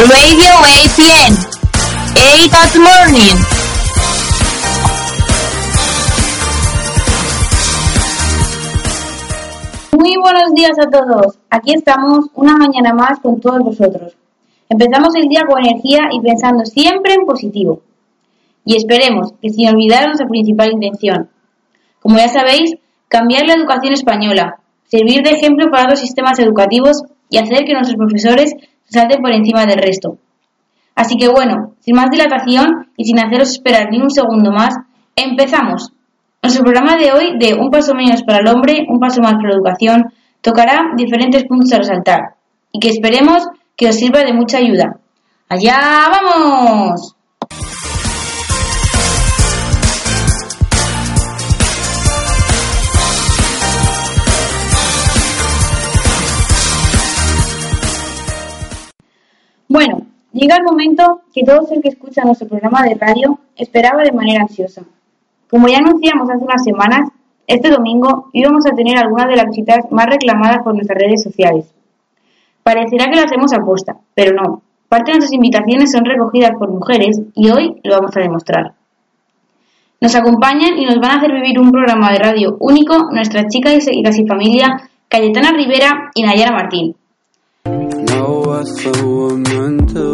Radio APN. 8 at morning. Muy buenos días a todos. Aquí estamos una mañana más con todos vosotros. Empezamos el día con energía y pensando siempre en positivo. Y esperemos que sin olvidar nuestra principal intención. Como ya sabéis, cambiar la educación española, servir de ejemplo para los sistemas educativos y hacer que nuestros profesores salten por encima del resto. Así que bueno, sin más dilatación y sin haceros esperar ni un segundo más, empezamos. Nuestro programa de hoy de Un paso menos para el hombre, un paso más para la educación, tocará diferentes puntos a resaltar y que esperemos que os sirva de mucha ayuda. ¡Allá vamos! Bueno, llega el momento que todo el que escucha nuestro programa de radio esperaba de manera ansiosa. Como ya anunciamos hace unas semanas, este domingo íbamos a tener algunas de las visitas más reclamadas por nuestras redes sociales. Parecerá que lo hacemos a posta, pero no. Parte de nuestras invitaciones son recogidas por mujeres y hoy lo vamos a demostrar. Nos acompañan y nos van a hacer vivir un programa de radio único nuestras chicas y casi familia Cayetana Rivera y Nayara Martín. What's a woman to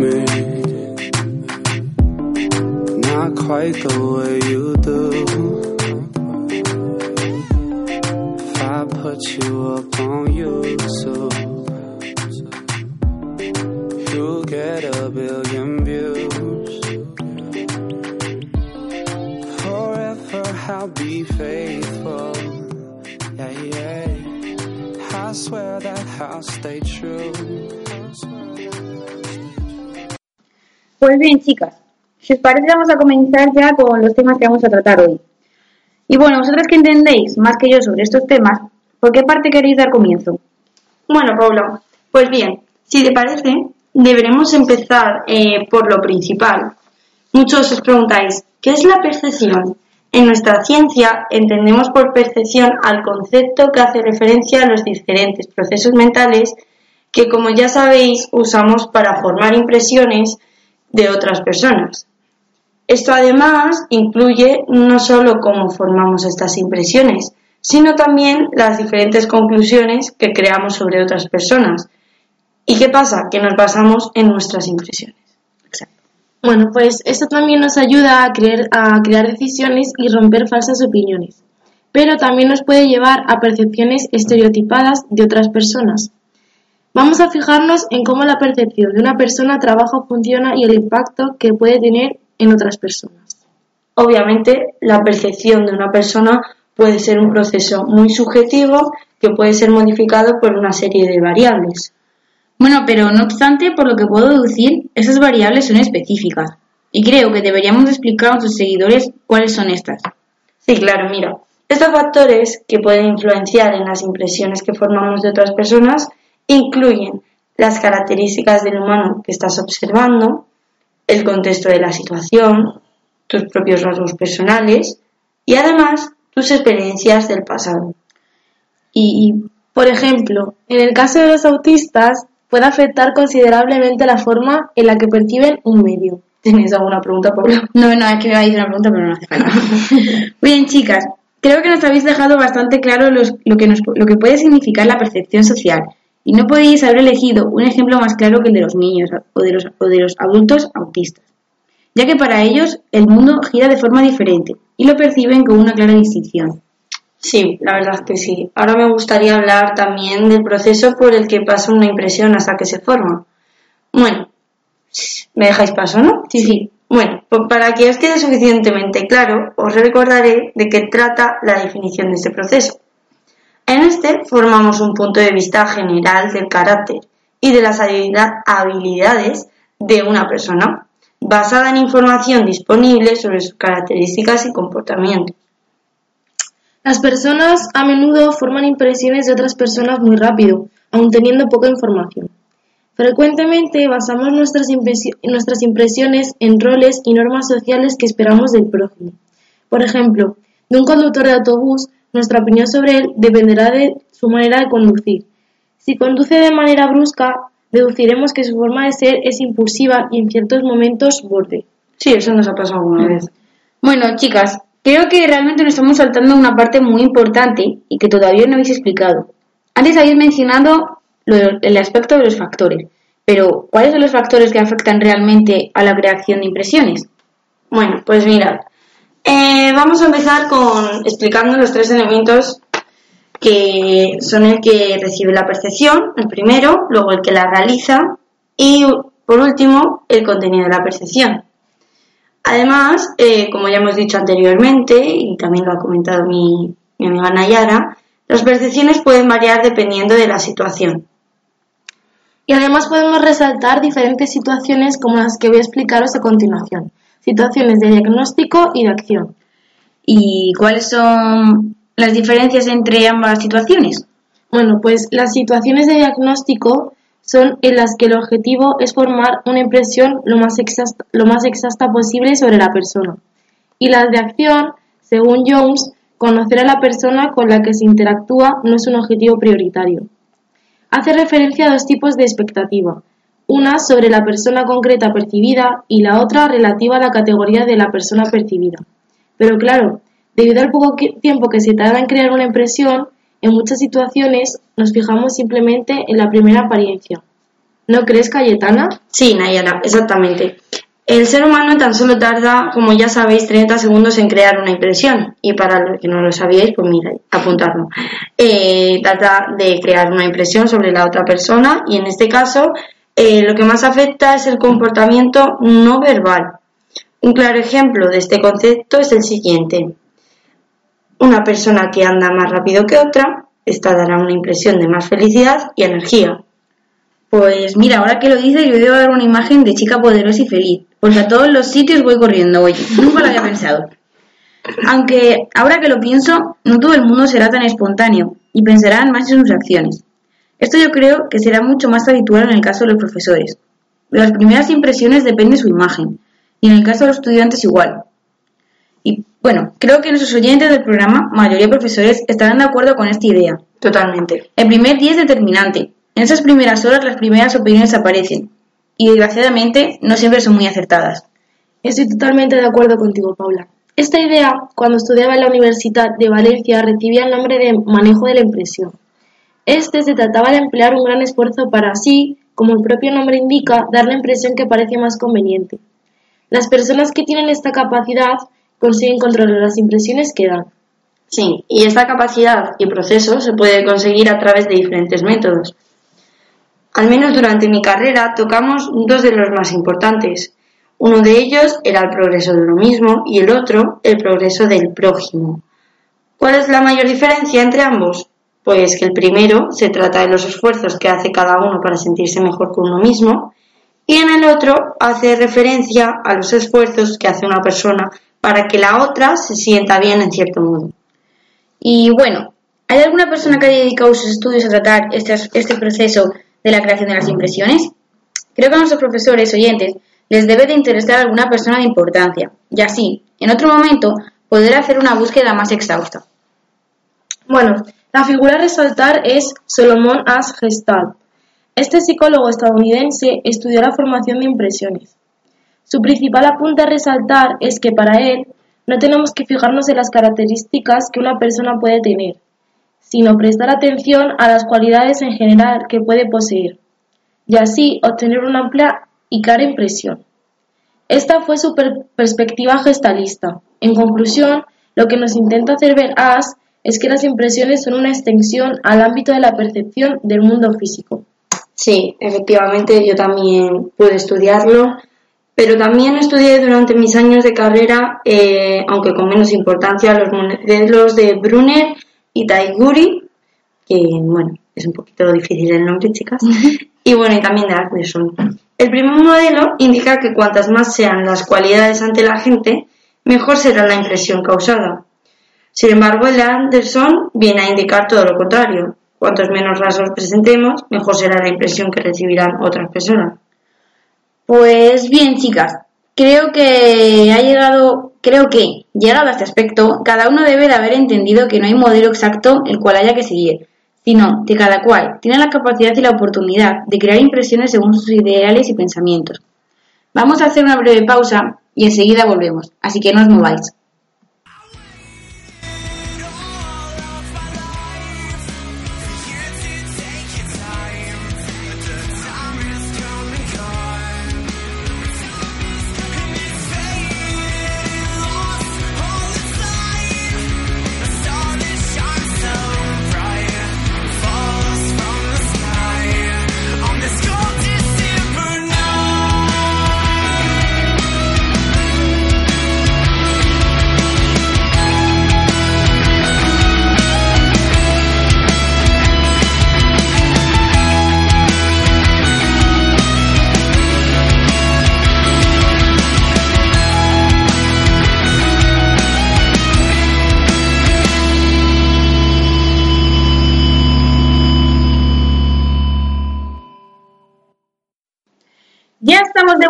me? Not quite the way you do. If I put you up on YouTube, you'll get a billion views. Forever I'll be faithful. Yeah, yeah. I swear that I'll stay true. Pues bien, chicas, si os parece vamos a comenzar ya con los temas que vamos a tratar hoy. Y bueno, vosotras que entendéis más que yo sobre estos temas, ¿por qué parte queréis dar comienzo? Bueno, Paula, pues bien, si te parece, deberemos empezar eh, por lo principal. Muchos os preguntáis, ¿qué es la percepción? En nuestra ciencia entendemos por percepción al concepto que hace referencia a los diferentes procesos mentales que, como ya sabéis, usamos para formar impresiones de otras personas. Esto además incluye no solo cómo formamos estas impresiones, sino también las diferentes conclusiones que creamos sobre otras personas. ¿Y qué pasa? Que nos basamos en nuestras impresiones. Bueno, pues esto también nos ayuda a, creer, a crear decisiones y romper falsas opiniones, pero también nos puede llevar a percepciones estereotipadas de otras personas. Vamos a fijarnos en cómo la percepción de una persona trabaja o funciona y el impacto que puede tener en otras personas. Obviamente, la percepción de una persona puede ser un proceso muy subjetivo que puede ser modificado por una serie de variables. Bueno, pero no obstante, por lo que puedo deducir, esas variables son específicas. Y creo que deberíamos explicar a nuestros seguidores cuáles son estas. Sí, claro, mira. Estos factores que pueden influenciar en las impresiones que formamos de otras personas incluyen las características del humano que estás observando, el contexto de la situación, tus propios rasgos personales y además tus experiencias del pasado. Y, por ejemplo, en el caso de los autistas puede afectar considerablemente la forma en la que perciben un medio. ¿Tienes alguna pregunta, Paula? No, no, es que me a decir una pregunta, pero no hace falta. Bien, chicas, creo que nos habéis dejado bastante claro lo, que lo que puede significar la percepción social y no podéis haber elegido un ejemplo más claro que el de los niños o de los, de los adultos autistas, ya que para ellos el mundo gira de forma diferente y lo perciben con una clara distinción. Sí, la verdad que sí. Ahora me gustaría hablar también del proceso por el que pasa una impresión hasta que se forma. Bueno, ¿me dejáis paso, no? Sí, sí. Bueno, pues para que os quede suficientemente claro, os recordaré de qué trata la definición de este proceso. En este formamos un punto de vista general del carácter y de las habilidades de una persona, basada en información disponible sobre sus características y comportamientos. Las personas a menudo forman impresiones de otras personas muy rápido, aun teniendo poca información. Frecuentemente basamos nuestras, nuestras impresiones en roles y normas sociales que esperamos del prójimo. Por ejemplo, de un conductor de autobús nuestra opinión sobre él dependerá de su manera de conducir. Si conduce de manera brusca, deduciremos que su forma de ser es impulsiva y en ciertos momentos borde. Sí, eso nos ha pasado alguna vez. Bueno, chicas, creo que realmente nos estamos saltando una parte muy importante y que todavía no habéis explicado. Antes habéis mencionado lo el aspecto de los factores, pero ¿cuáles son los factores que afectan realmente a la creación de impresiones? Bueno, pues mirad. Eh, vamos a empezar con explicando los tres elementos que son el que recibe la percepción, el primero, luego el que la realiza y por último el contenido de la percepción. Además, eh, como ya hemos dicho anteriormente y también lo ha comentado mi, mi amiga Nayara, las percepciones pueden variar dependiendo de la situación. Y además podemos resaltar diferentes situaciones como las que voy a explicaros a continuación. Situaciones de diagnóstico y de acción. ¿Y cuáles son las diferencias entre ambas situaciones? Bueno, pues las situaciones de diagnóstico son en las que el objetivo es formar una impresión lo más exacta, lo más exacta posible sobre la persona. Y las de acción, según Jones, conocer a la persona con la que se interactúa no es un objetivo prioritario. Hace referencia a dos tipos de expectativa, una sobre la persona concreta percibida y la otra relativa a la categoría de la persona percibida. Pero claro, debido al poco tiempo que se tarda en crear una impresión, en muchas situaciones nos fijamos simplemente en la primera apariencia. ¿No crees, Cayetana? Sí, Nayara, exactamente. El ser humano tan solo tarda, como ya sabéis, 30 segundos en crear una impresión. Y para los que no lo sabíais, pues mira, apuntarlo. Eh, trata de crear una impresión sobre la otra persona y en este caso eh, lo que más afecta es el comportamiento no verbal. Un claro ejemplo de este concepto es el siguiente. Una persona que anda más rápido que otra, esta dará una impresión de más felicidad y energía. Pues mira, ahora que lo dices, yo debo dar una imagen de chica poderosa y feliz, porque a todos los sitios voy corriendo, oye, nunca lo había pensado. Aunque ahora que lo pienso, no todo el mundo será tan espontáneo y pensarán más en sus acciones. Esto yo creo que será mucho más habitual en el caso de los profesores. De las primeras impresiones depende su imagen, y en el caso de los estudiantes igual. Y bueno, creo que nuestros oyentes del programa, mayoría de profesores, estarán de acuerdo con esta idea. Totalmente. El primer día es determinante. En esas primeras horas las primeras opiniones aparecen y desgraciadamente no siempre son muy acertadas. Estoy totalmente de acuerdo contigo, Paula. Esta idea, cuando estudiaba en la Universidad de Valencia, recibía el nombre de manejo de la impresión. Este se trataba de emplear un gran esfuerzo para así, como el propio nombre indica, dar la impresión que parece más conveniente. Las personas que tienen esta capacidad consiguen controlar las impresiones que dan. Sí, y esta capacidad y proceso se puede conseguir a través de diferentes métodos. Al menos durante mi carrera tocamos dos de los más importantes. Uno de ellos era el progreso de uno mismo y el otro el progreso del prójimo. ¿Cuál es la mayor diferencia entre ambos? Pues que el primero se trata de los esfuerzos que hace cada uno para sentirse mejor con uno mismo y en el otro hace referencia a los esfuerzos que hace una persona para que la otra se sienta bien en cierto modo. Y bueno, ¿hay alguna persona que haya dedicado sus estudios a tratar este, este proceso de la creación de las impresiones? Creo que a nuestros profesores oyentes les debe de interesar alguna persona de importancia y así, en otro momento, poder hacer una búsqueda más exhausta. Bueno, la figura a resaltar es Solomon As Gestalt. Este psicólogo estadounidense estudió la formación de impresiones. Su principal apunte a resaltar es que para él no tenemos que fijarnos en las características que una persona puede tener, sino prestar atención a las cualidades en general que puede poseer, y así obtener una amplia y clara impresión. Esta fue su per perspectiva gestalista. En conclusión, lo que nos intenta hacer ver As es que las impresiones son una extensión al ámbito de la percepción del mundo físico. Sí, efectivamente yo también pude estudiarlo, pero también estudié durante mis años de carrera, eh, aunque con menos importancia, los modelos de Brunner y Taiguri, que bueno, es un poquito difícil el nombre, chicas, y bueno, y también de Anderson. El primer modelo indica que cuantas más sean las cualidades ante la gente, mejor será la impresión causada. Sin embargo, el de Anderson viene a indicar todo lo contrario. Cuantos menos rasgos presentemos, mejor será la impresión que recibirán otras personas. Pues bien, chicas, creo que ha llegado, creo que, llegado a este aspecto, cada uno debe de haber entendido que no hay modelo exacto el cual haya que seguir, sino que cada cual tiene la capacidad y la oportunidad de crear impresiones según sus ideales y pensamientos. Vamos a hacer una breve pausa y enseguida volvemos, así que no os mováis.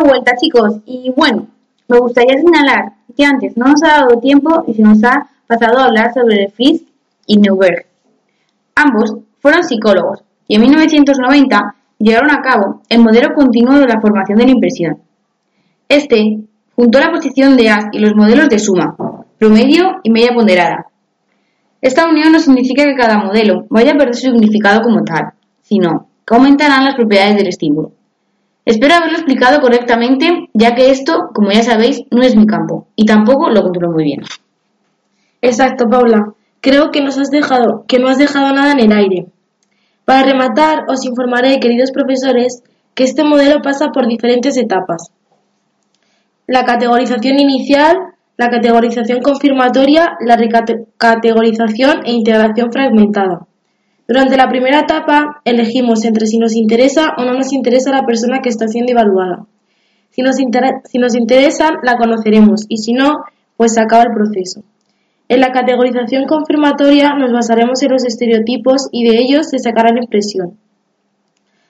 Vuelta, chicos, y bueno, me gustaría señalar que antes no nos ha dado tiempo y se nos ha pasado a hablar sobre Fritz y Neuberg. Ambos fueron psicólogos y en 1990 llevaron a cabo el modelo continuo de la formación de la impresión. Este juntó la posición de as y los modelos de suma, promedio y media ponderada. Esta unión no significa que cada modelo vaya a perder su significado como tal, sino que aumentarán las propiedades del estímulo. Espero haberlo explicado correctamente, ya que esto, como ya sabéis, no es mi campo y tampoco lo controlo muy bien. Exacto, Paula. Creo que nos has dejado, que no has dejado nada en el aire. Para rematar, os informaré, queridos profesores, que este modelo pasa por diferentes etapas. La categorización inicial, la categorización confirmatoria, la recategorización e integración fragmentada. Durante la primera etapa elegimos entre si nos interesa o no nos interesa la persona que está siendo evaluada. Si nos, interesa, la conoceremos y si no, pues se acaba el proceso. En la categorización confirmatoria nos basaremos en los estereotipos y de ellos se sacará la impresión.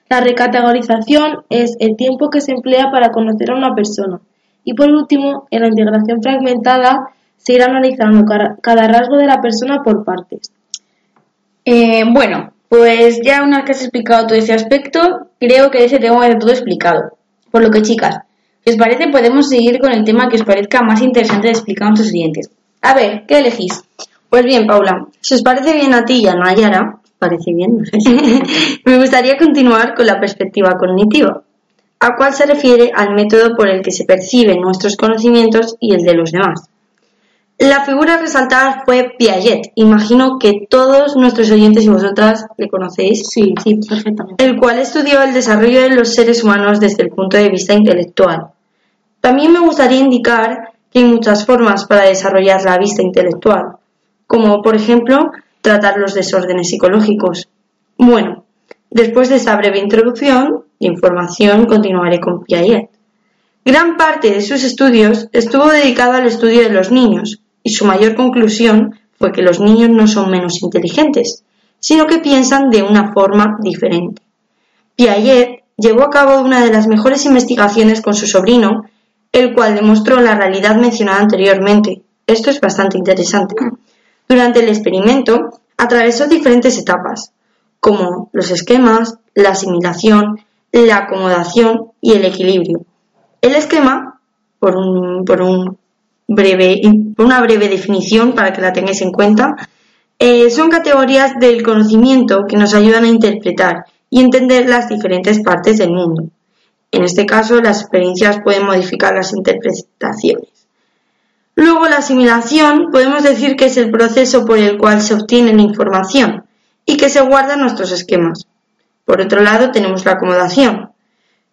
La recategorización es el tiempo que se emplea para conocer a una persona. Y por último, en la integración fragmentada se irá analizando cada rasgo de la persona por partes. Eh, bueno, pues ya una vez que has explicado todo ese aspecto, creo que ese tema ya todo explicado. Por lo que, chicas, si os parece, podemos seguir con el tema que os parezca más interesante de explicar a nuestros clientes. A ver, ¿qué elegís? Pues bien, Paula, si os parece bien a ti y a Nayara, parece bien, no sé, me gustaría continuar con la perspectiva cognitiva, a cual se refiere al método por el que se perciben nuestros conocimientos y el de los demás. La figura resaltada fue Piaget. Imagino que todos nuestros oyentes y vosotras le conocéis. Sí, sí, perfectamente. El cual estudió el desarrollo de los seres humanos desde el punto de vista intelectual. También me gustaría indicar que hay muchas formas para desarrollar la vista intelectual, como por ejemplo tratar los desórdenes psicológicos. Bueno, después de esta breve introducción de información continuaré con Piaget. Gran parte de sus estudios estuvo dedicado al estudio de los niños, y su mayor conclusión fue que los niños no son menos inteligentes, sino que piensan de una forma diferente. Piaget llevó a cabo una de las mejores investigaciones con su sobrino, el cual demostró la realidad mencionada anteriormente. Esto es bastante interesante. Durante el experimento, atravesó diferentes etapas, como los esquemas, la asimilación, la acomodación y el equilibrio. El esquema, por un, por un breve, una breve definición para que la tengáis en cuenta. Eh, son categorías del conocimiento que nos ayudan a interpretar y entender las diferentes partes del mundo. En este caso, las experiencias pueden modificar las interpretaciones. Luego, la asimilación podemos decir que es el proceso por el cual se obtiene la información y que se guardan nuestros esquemas. Por otro lado, tenemos la acomodación.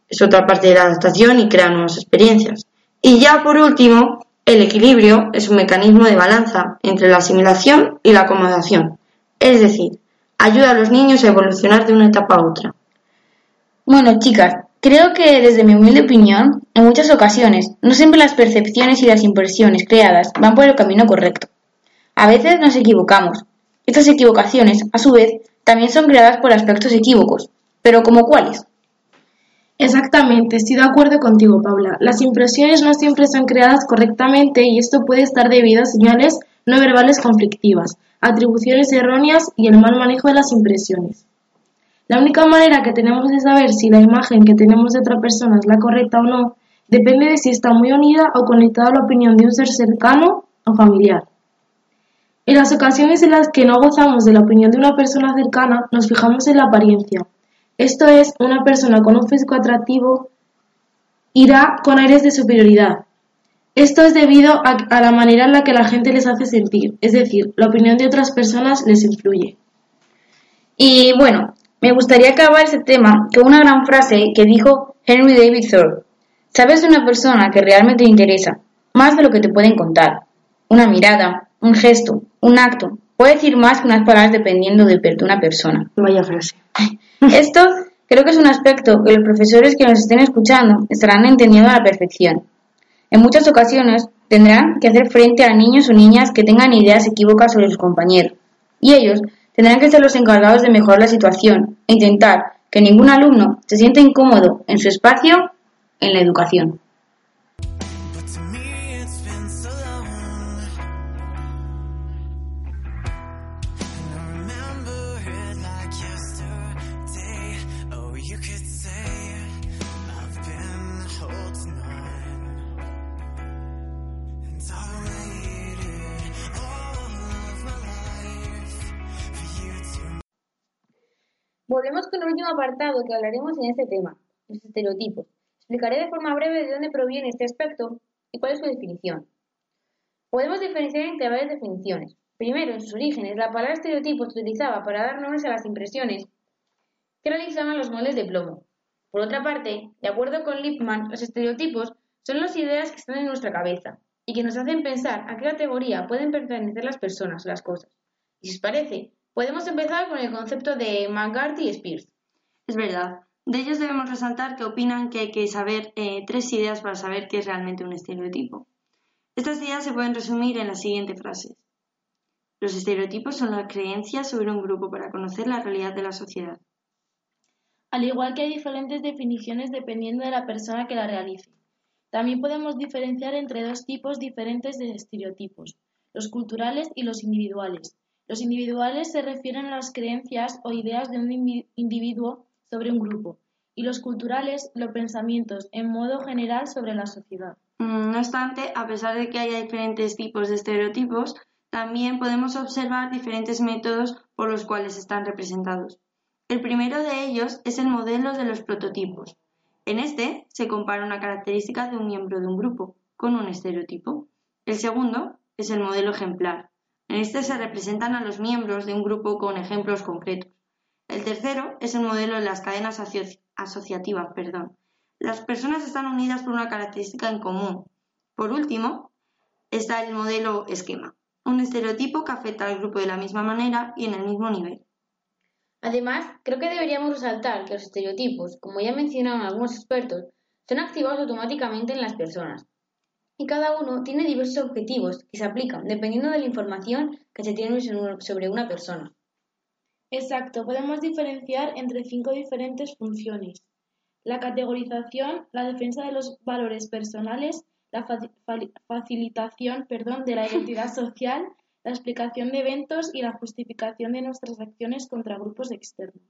Es otra parte de la adaptación y crea nuevas experiencias. Y ya por último, el equilibrio es un mecanismo de balanza entre la asimilación y la acomodación, es decir, ayuda a los niños a evolucionar de una etapa a otra. Bueno, chicas, creo que desde mi humilde opinión, en muchas ocasiones, no siempre las percepciones y las impresiones creadas van por el camino correcto. A veces nos equivocamos. Estas equivocaciones, a su vez, también son creadas por aspectos equívocos. Pero ¿como cuáles? Exactamente, estoy de acuerdo contigo, Paula. Las impresiones no siempre son creadas correctamente y esto puede estar debido a señales no verbales conflictivas, atribuciones erróneas y el mal manejo de las impresiones. La única manera que tenemos de saber si la imagen que tenemos de otra persona es la correcta o no depende de si está muy unida o conectada a la opinión de un ser cercano o familiar. En las ocasiones en las que no gozamos de la opinión de una persona cercana, nos fijamos en la apariencia. Esto es, una persona con un físico atractivo irá con aires de superioridad. Esto es debido a, a, la manera en la que la gente les hace sentir, es decir, la opinión de otras personas les influye. Y bueno, me gustaría acabar este tema con una gran frase que dijo Henry David Thoreau. Sabes una persona que realmente te interesa, más de lo que te pueden contar. Una mirada, un gesto, un acto, puede decir más que unas palabras dependiendo de una persona. Vaya frase. Esto creo que es un aspecto que los profesores que nos estén escuchando estarán entendiendo a la perfección. En muchas ocasiones tendrán que hacer frente a niños o niñas que tengan ideas equívocas sobre sus compañeros, y ellos tendrán que ser los encargados de mejorar la situación e intentar que ningún alumno se sienta incómodo en su espacio en la educación. Volvemos con el último apartado que hablaremos en este tema, los estereotipos. Explicaré de forma breve de dónde proviene este aspecto y cuál es su definición. Podemos diferenciar entre varias definiciones. Primero, en sus orígenes, la palabra estereotipo se utilizaba para dar nombres a las impresiones que realizaban los moldes de plomo. Por otra parte, de acuerdo con Lippmann, los estereotipos son las ideas que están en nuestra cabeza y que nos hacen pensar a qué categoría pueden pertenecer las personas o las cosas. Y si os parece, podemos empezar con el concepto de McCarthy y Spears. Es verdad. De ellos debemos resaltar que opinan que hay que saber eh, tres ideas para saber qué es realmente un estereotipo. Estas ideas se pueden resumir en las siguientes frases. Los estereotipos son las creencias sobre un grupo para conocer la realidad de la sociedad. Al igual que hay diferentes definiciones dependiendo de la persona que la realice. También podemos diferenciar entre dos tipos diferentes de estereotipos, los culturales y los individuales. Los individuales se refieren a las creencias o ideas de un individuo sobre un grupo y los culturales los pensamientos en modo general sobre la sociedad. Mm, no obstante, a pesar de que haya diferentes tipos de estereotipos, también podemos observar diferentes métodos por los cuales están representados. El primero de ellos es el modelo de los prototipos. En este se compara una característica de un miembro de un grupo con un estereotipo. El segundo es el modelo ejemplar. En este se representan a los miembros de un grupo con ejemplos concretos. El tercero es el modelo de las cadenas asociativas. Perdón. Las personas están unidas por una característica en común. Por último, está el modelo esquema, un estereotipo que afecta al grupo de la misma manera y en el mismo nivel. Además, creo que deberíamos resaltar que los estereotipos, como ya mencionaron algunos expertos, son activados automáticamente en las personas. Y cada uno tiene diversos objetivos que se aplican dependiendo de la información que se tiene sobre una persona. Exacto, podemos diferenciar entre cinco diferentes funciones. La categorización, la defensa de los valores personales, la facilitación perdón, de la identidad social, la explicación de eventos y la justificación de nuestras acciones contra grupos externos.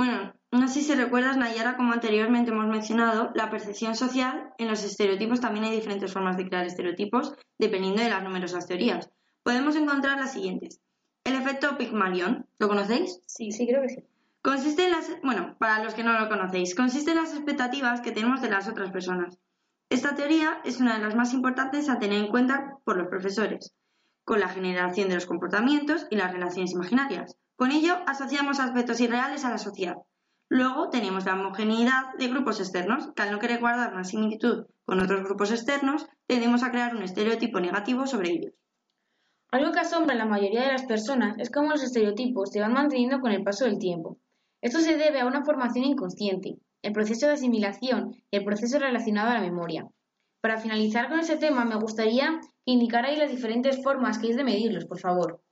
Bueno, no sé si recuerdas, Nayara, como anteriormente hemos mencionado, la percepción social, en los estereotipos también hay diferentes formas de crear estereotipos dependiendo de las numerosas teorías. Podemos encontrar las siguientes. El efecto Pygmalion, ¿lo conocéis? Sí, sí, creo que sí. Consiste en las, bueno, para los que no lo conocéis, consiste en las expectativas que tenemos de las otras personas. Esta teoría es una de las más importantes a tener en cuenta por los profesores, con la generación de los comportamientos y las relaciones imaginarias. Con ello asociamos aspectos irreales a la sociedad. Luego tenemos la homogeneidad de grupos externos, que al no querer guardar una similitud con otros grupos externos, tendemos a crear un estereotipo negativo sobre ellos. Algo que asombra a la mayoría de las personas es cómo los estereotipos se van manteniendo con el paso del tiempo. Esto se debe a una formación inconsciente, el proceso de asimilación y el proceso relacionado a la memoria. Para finalizar con ese tema, me gustaría que indicarais las diferentes formas que es de medirlos, por favor.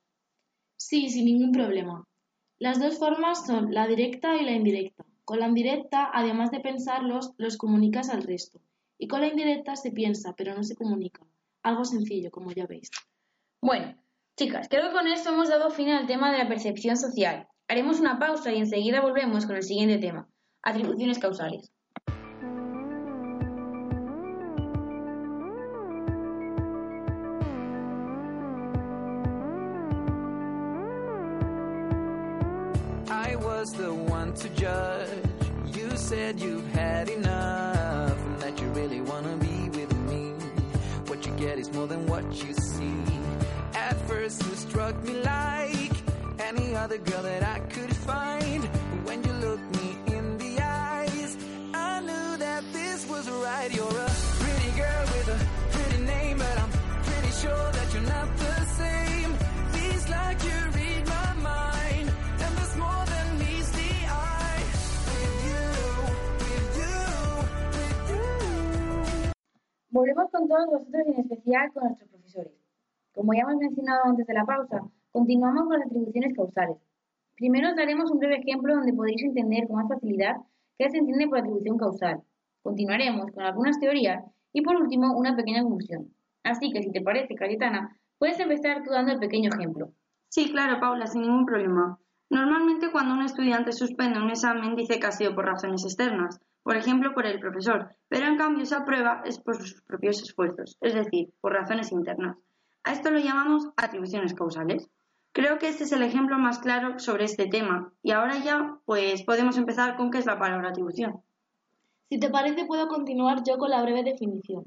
Sí, sin ningún problema. Las dos formas son la directa y la indirecta. Con la indirecta, además de pensarlos, los comunicas al resto. Y con la indirecta se piensa, pero no se comunica. Algo sencillo, como ya veis. Bueno, Chicas, creo que con esto hemos dado fin al tema de la percepción social. Haremos una pausa y enseguida volvemos con el siguiente tema, atribuciones causales. More than what you see. At first, you struck me like any other girl that I could find. Volvemos con todos vosotros y en especial con nuestros profesores. Como ya hemos mencionado antes de la pausa, continuamos con las atribuciones causales. Primero os daremos un breve ejemplo donde podréis entender con más facilidad qué se entiende por atribución causal. Continuaremos con algunas teorías y por último una pequeña conclusión. Así que si te parece, Cayetana, puedes empezar tú dando el pequeño ejemplo. Sí, claro, Paula, sin ningún problema. Normalmente cuando un estudiante suspende un examen dice que ha sido por razones externas, por ejemplo por el profesor, pero en cambio esa prueba es por sus propios esfuerzos, es decir, por razones internas. A esto lo llamamos atribuciones causales. Creo que este es el ejemplo más claro sobre este tema y ahora ya pues podemos empezar con qué es la palabra atribución. Si te parece, puedo continuar yo con la breve definición.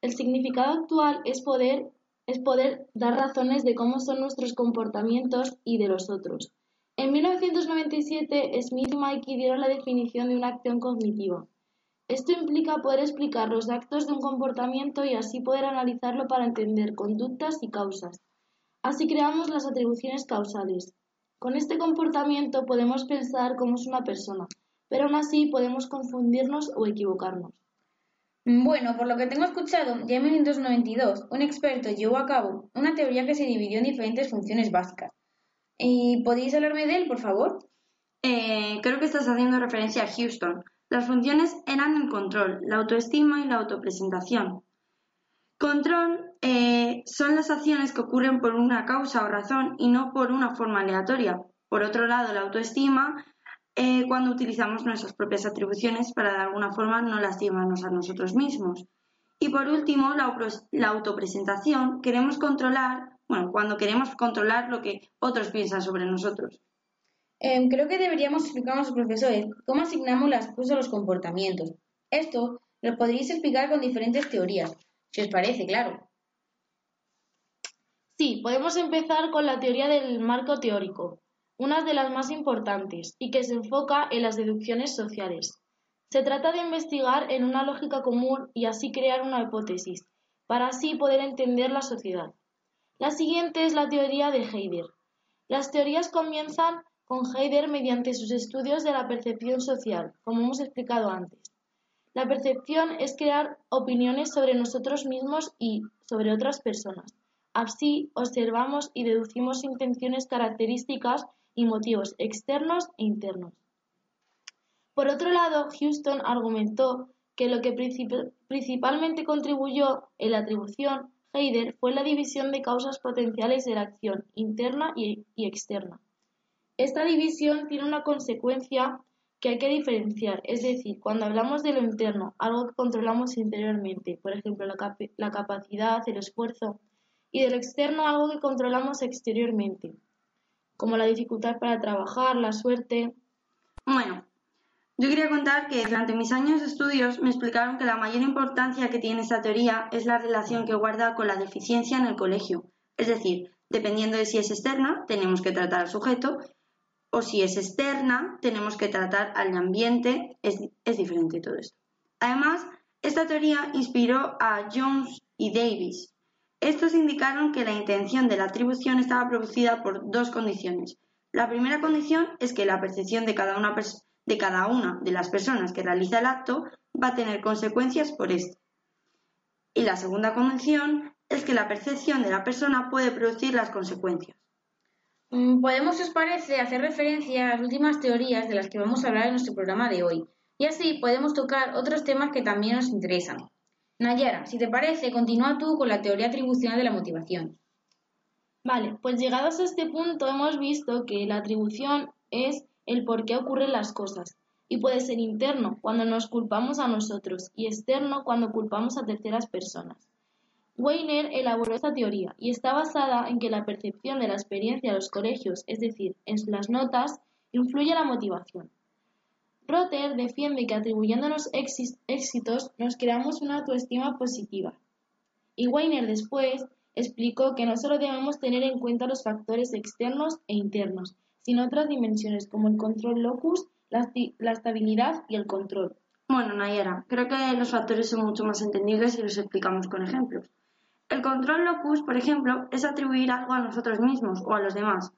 El significado actual es poder, es poder dar razones de cómo son nuestros comportamientos y de los otros. En 1997, Smith y Mikey dieron la definición de una acción cognitiva. Esto implica poder explicar los actos de un comportamiento y así poder analizarlo para entender conductas y causas. Así creamos las atribuciones causales. Con este comportamiento podemos pensar cómo es una persona, pero aún así podemos confundirnos o equivocarnos. Bueno, por lo que tengo escuchado, ya en 1992 un experto llevó a cabo una teoría que se dividió en diferentes funciones básicas. ¿Y podéis hablarme de él, por favor? Eh, creo que estás haciendo referencia a Houston. Las funciones eran el control, la autoestima y la autopresentación. Control eh, son las acciones que ocurren por una causa o razón y no por una forma aleatoria. Por otro lado, la autoestima, eh, cuando utilizamos nuestras propias atribuciones para de alguna forma no lastimarnos a nosotros mismos. Y por último, la, autopresentación, queremos controlar, bueno, cuando queremos controlar lo que otros piensan sobre nosotros. Em, creo que deberíamos explicar a los profesores cómo asignamos las cosas a los comportamientos. Esto lo podréis explicar con diferentes teorías, si os parece, claro. Sí, podemos empezar con la teoría del marco teórico, una de las más importantes y que se enfoca en las deducciones sociales. Se trata de investigar en una lógica común y así crear una hipótesis, para así poder entender la sociedad. La siguiente es la teoría de Heider. Las teorías comienzan con Heider mediante sus estudios de la percepción social, como hemos explicado antes. La percepción es crear opiniones sobre nosotros mismos y sobre otras personas. Así observamos y deducimos intenciones características y motivos externos e internos. Por otro lado, Houston argumentó que lo que princip- principalmente contribuyó en la atribución Heider fue la división de causas potenciales de la acción interna y, externa. Esta división tiene una consecuencia que hay que diferenciar, es decir, cuando hablamos de lo interno, algo que controlamos interiormente, por ejemplo, la, la capacidad, el esfuerzo, y de lo externo, algo que controlamos exteriormente, como la dificultad para trabajar, la suerte. Bueno, yo quería contar que durante mis años de estudios me explicaron que la mayor importancia que tiene esta teoría es la relación que guarda con la deficiencia en el colegio. Es decir, dependiendo de si es externa, tenemos que tratar al sujeto, o si es externa, tenemos que tratar al ambiente. Es, es diferente todo esto. Además, esta teoría inspiró a Jones y Davis. Estos indicaron que la intención de la atribución estaba producida por dos condiciones. La primera condición es que la percepción de cada una, pers- de, cada una de las personas que realiza el acto va a tener consecuencias por esto. Y la segunda condición es que la percepción de la persona puede producir las consecuencias. Mm, Podemos, si os parece, hacer referencia a las últimas teorías de las que vamos a hablar en nuestro programa de hoy. Y así podemos tocar otros temas que también nos interesan. Nayara, si te parece, continúa tú con la teoría atribucional de la motivación. Vale, pues llegados a este punto hemos visto que la atribución es el por qué ocurren las cosas y puede ser interno cuando nos culpamos a nosotros y externo cuando culpamos a terceras personas. Weiner elaboró esta teoría y está basada en que la percepción de la experiencia de los colegios, es decir, en las notas, influye la motivación. Rotter defiende que atribuyéndonos éxitos nos creamos una autoestima positiva. Y Weiner después explicó que no solo debemos tener en cuenta los factores externos e internos, sino otras dimensiones como el control locus, la, la estabilidad y el control. Bueno, Nayara, creo que los factores son mucho más entendibles si los explicamos con ejemplos. El control locus, por ejemplo, es atribuir algo a nosotros mismos o a los demás.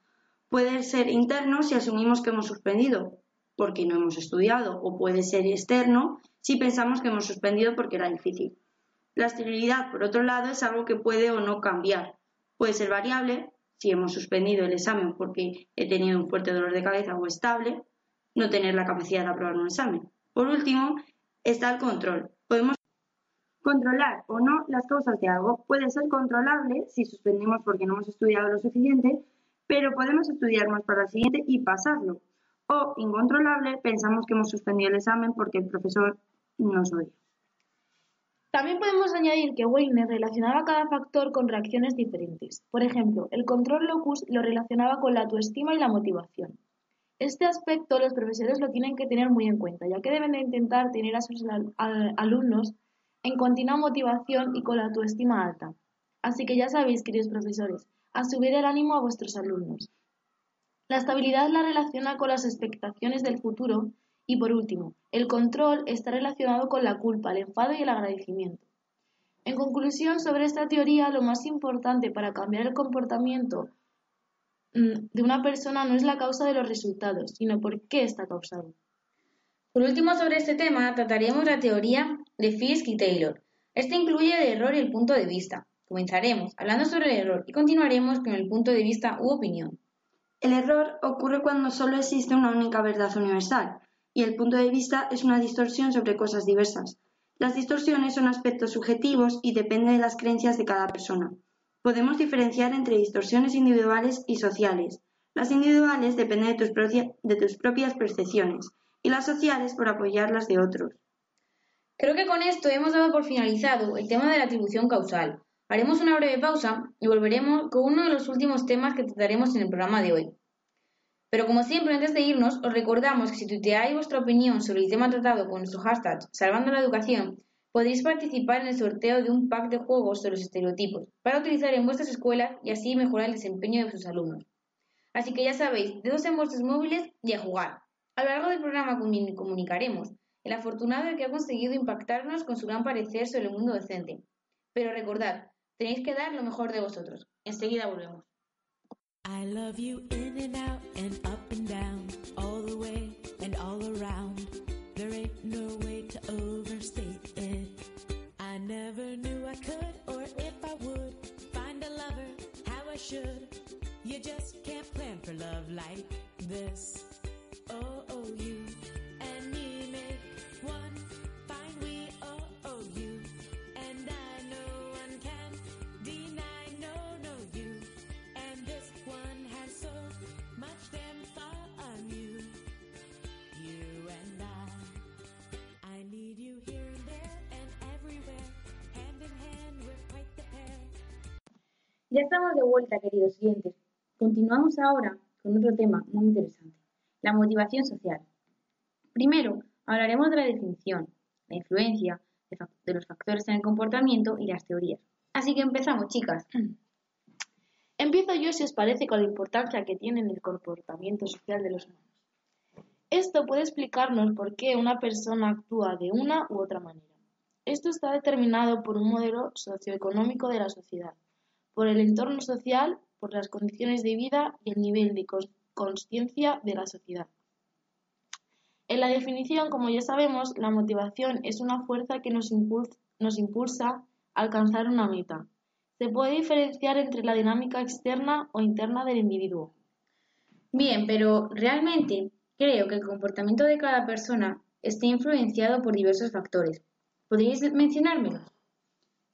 Puede ser interno si asumimos que hemos suspendido porque no hemos estudiado o puede ser externo si pensamos que hemos suspendido porque era difícil. La esterilidad, por otro lado, es algo que puede o no cambiar. Puede ser variable si hemos suspendido el examen porque he tenido un fuerte dolor de cabeza o estable, no tener la capacidad de aprobar un examen. Por último, está el control. Podemos controlar o no las causas de algo. Puede ser controlable si suspendimos porque no hemos estudiado lo suficiente, pero podemos estudiar más para el siguiente y pasarlo. O incontrolable, pensamos que hemos suspendido el examen porque el profesor nos odia. También podemos añadir que Weiner relacionaba cada factor con reacciones diferentes. Por ejemplo, el control locus lo relacionaba con la autoestima y la motivación. Este aspecto los profesores lo tienen que tener muy en cuenta, ya que deben de intentar tener a sus alumnos en continua motivación y con la autoestima alta. Así que ya sabéis, queridos profesores, a subir el ánimo a vuestros alumnos. La estabilidad la relaciona con las expectaciones del futuro y por último, el control está relacionado con la culpa, el enfado y el agradecimiento. En conclusión, sobre esta teoría, lo más importante para cambiar el comportamiento mm, de una persona no es la causa de los resultados, sino por qué está causado. Por último, sobre este tema, trataríamos la teoría de Fisk y Taylor. Este incluye el error y el punto de vista. Comenzaremos hablando sobre el error y continuaremos con el punto de vista u opinión. El error ocurre cuando solo existe una única verdad universal, y el punto de vista es una distorsión sobre cosas diversas. Las distorsiones son aspectos subjetivos y dependen de las creencias de cada persona. Podemos diferenciar entre distorsiones individuales y sociales. Las individuales dependen de tus, de tus propias percepciones y las sociales por apoyar las de otros. Creo que con esto hemos dado por finalizado el tema de la atribución causal. Haremos una breve pausa y volveremos con uno de los últimos temas que trataremos en el programa de hoy. Pero como siempre, antes de irnos, os recordamos que si tuiteáis vuestra opinión sobre el tema tratado con nuestro hashtag Salvando la Educación, podéis participar en el sorteo de un pack de juegos sobre los estereotipos para utilizar en vuestras escuelas y así mejorar el desempeño de sus alumnos. Así que ya sabéis, dedos en vuestros móviles y a jugar. A lo largo del programa comunicaremos el afortunado que ha conseguido impactarnos con su gran parecer sobre el mundo docente. Pero recordad, tenéis que dar lo mejor de vosotros. Enseguida volvemos. I love you in and out and up and down, all the way and all around. There ain't no way to overstate it. I never knew I could or if I would find a lover how I should. You just can't plan for love like this. Oh, oh, you. Ya estamos de vuelta, queridos clientes. Continuamos ahora con otro tema muy interesante, la motivación social. Primero, hablaremos de la definición, la influencia de los factores en el comportamiento y las teorías. Así que empezamos, chicas. Empiezo yo si os parece con la importancia que tiene en el comportamiento social de los humanos. Esto puede explicarnos por qué una persona actúa de una u otra manera. Esto está determinado por un modelo socioeconómico de la sociedad por el entorno social, por las condiciones de vida y el nivel de conciencia de la sociedad. En la definición, como ya sabemos, la motivación es una fuerza que nos impulsa, nos impulsa a alcanzar una meta. Se puede diferenciar entre la dinámica externa o interna del individuo. Bien, pero realmente creo que el comportamiento de cada persona está influenciado por diversos factores. ¿Podríais mencionármelos?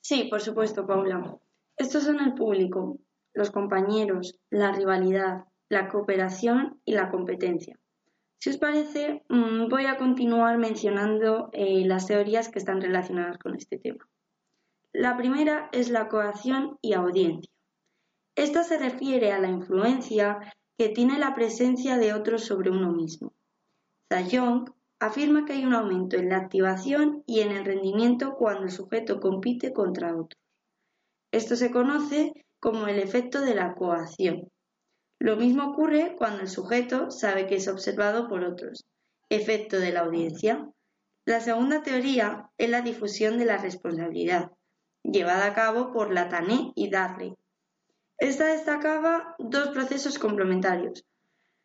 Sí, por supuesto, Paula. Estos son el público, los compañeros, la rivalidad, la cooperación y la competencia. Si os parece, mm, voy a continuar mencionando eh, las teorías que están relacionadas con este tema. La primera es la coacción y audiencia. Esta se refiere a la influencia que tiene la presencia de otros sobre uno mismo. Zayong afirma que hay un aumento en la activación y en el rendimiento cuando el sujeto compite contra otros. Esto se conoce como el efecto de la coacción. Lo mismo ocurre cuando el sujeto sabe que es observado por otros. Efecto de la audiencia. La segunda teoría es la difusión de la responsabilidad, llevada a cabo por Latané y Darley. Esta destacaba dos procesos complementarios.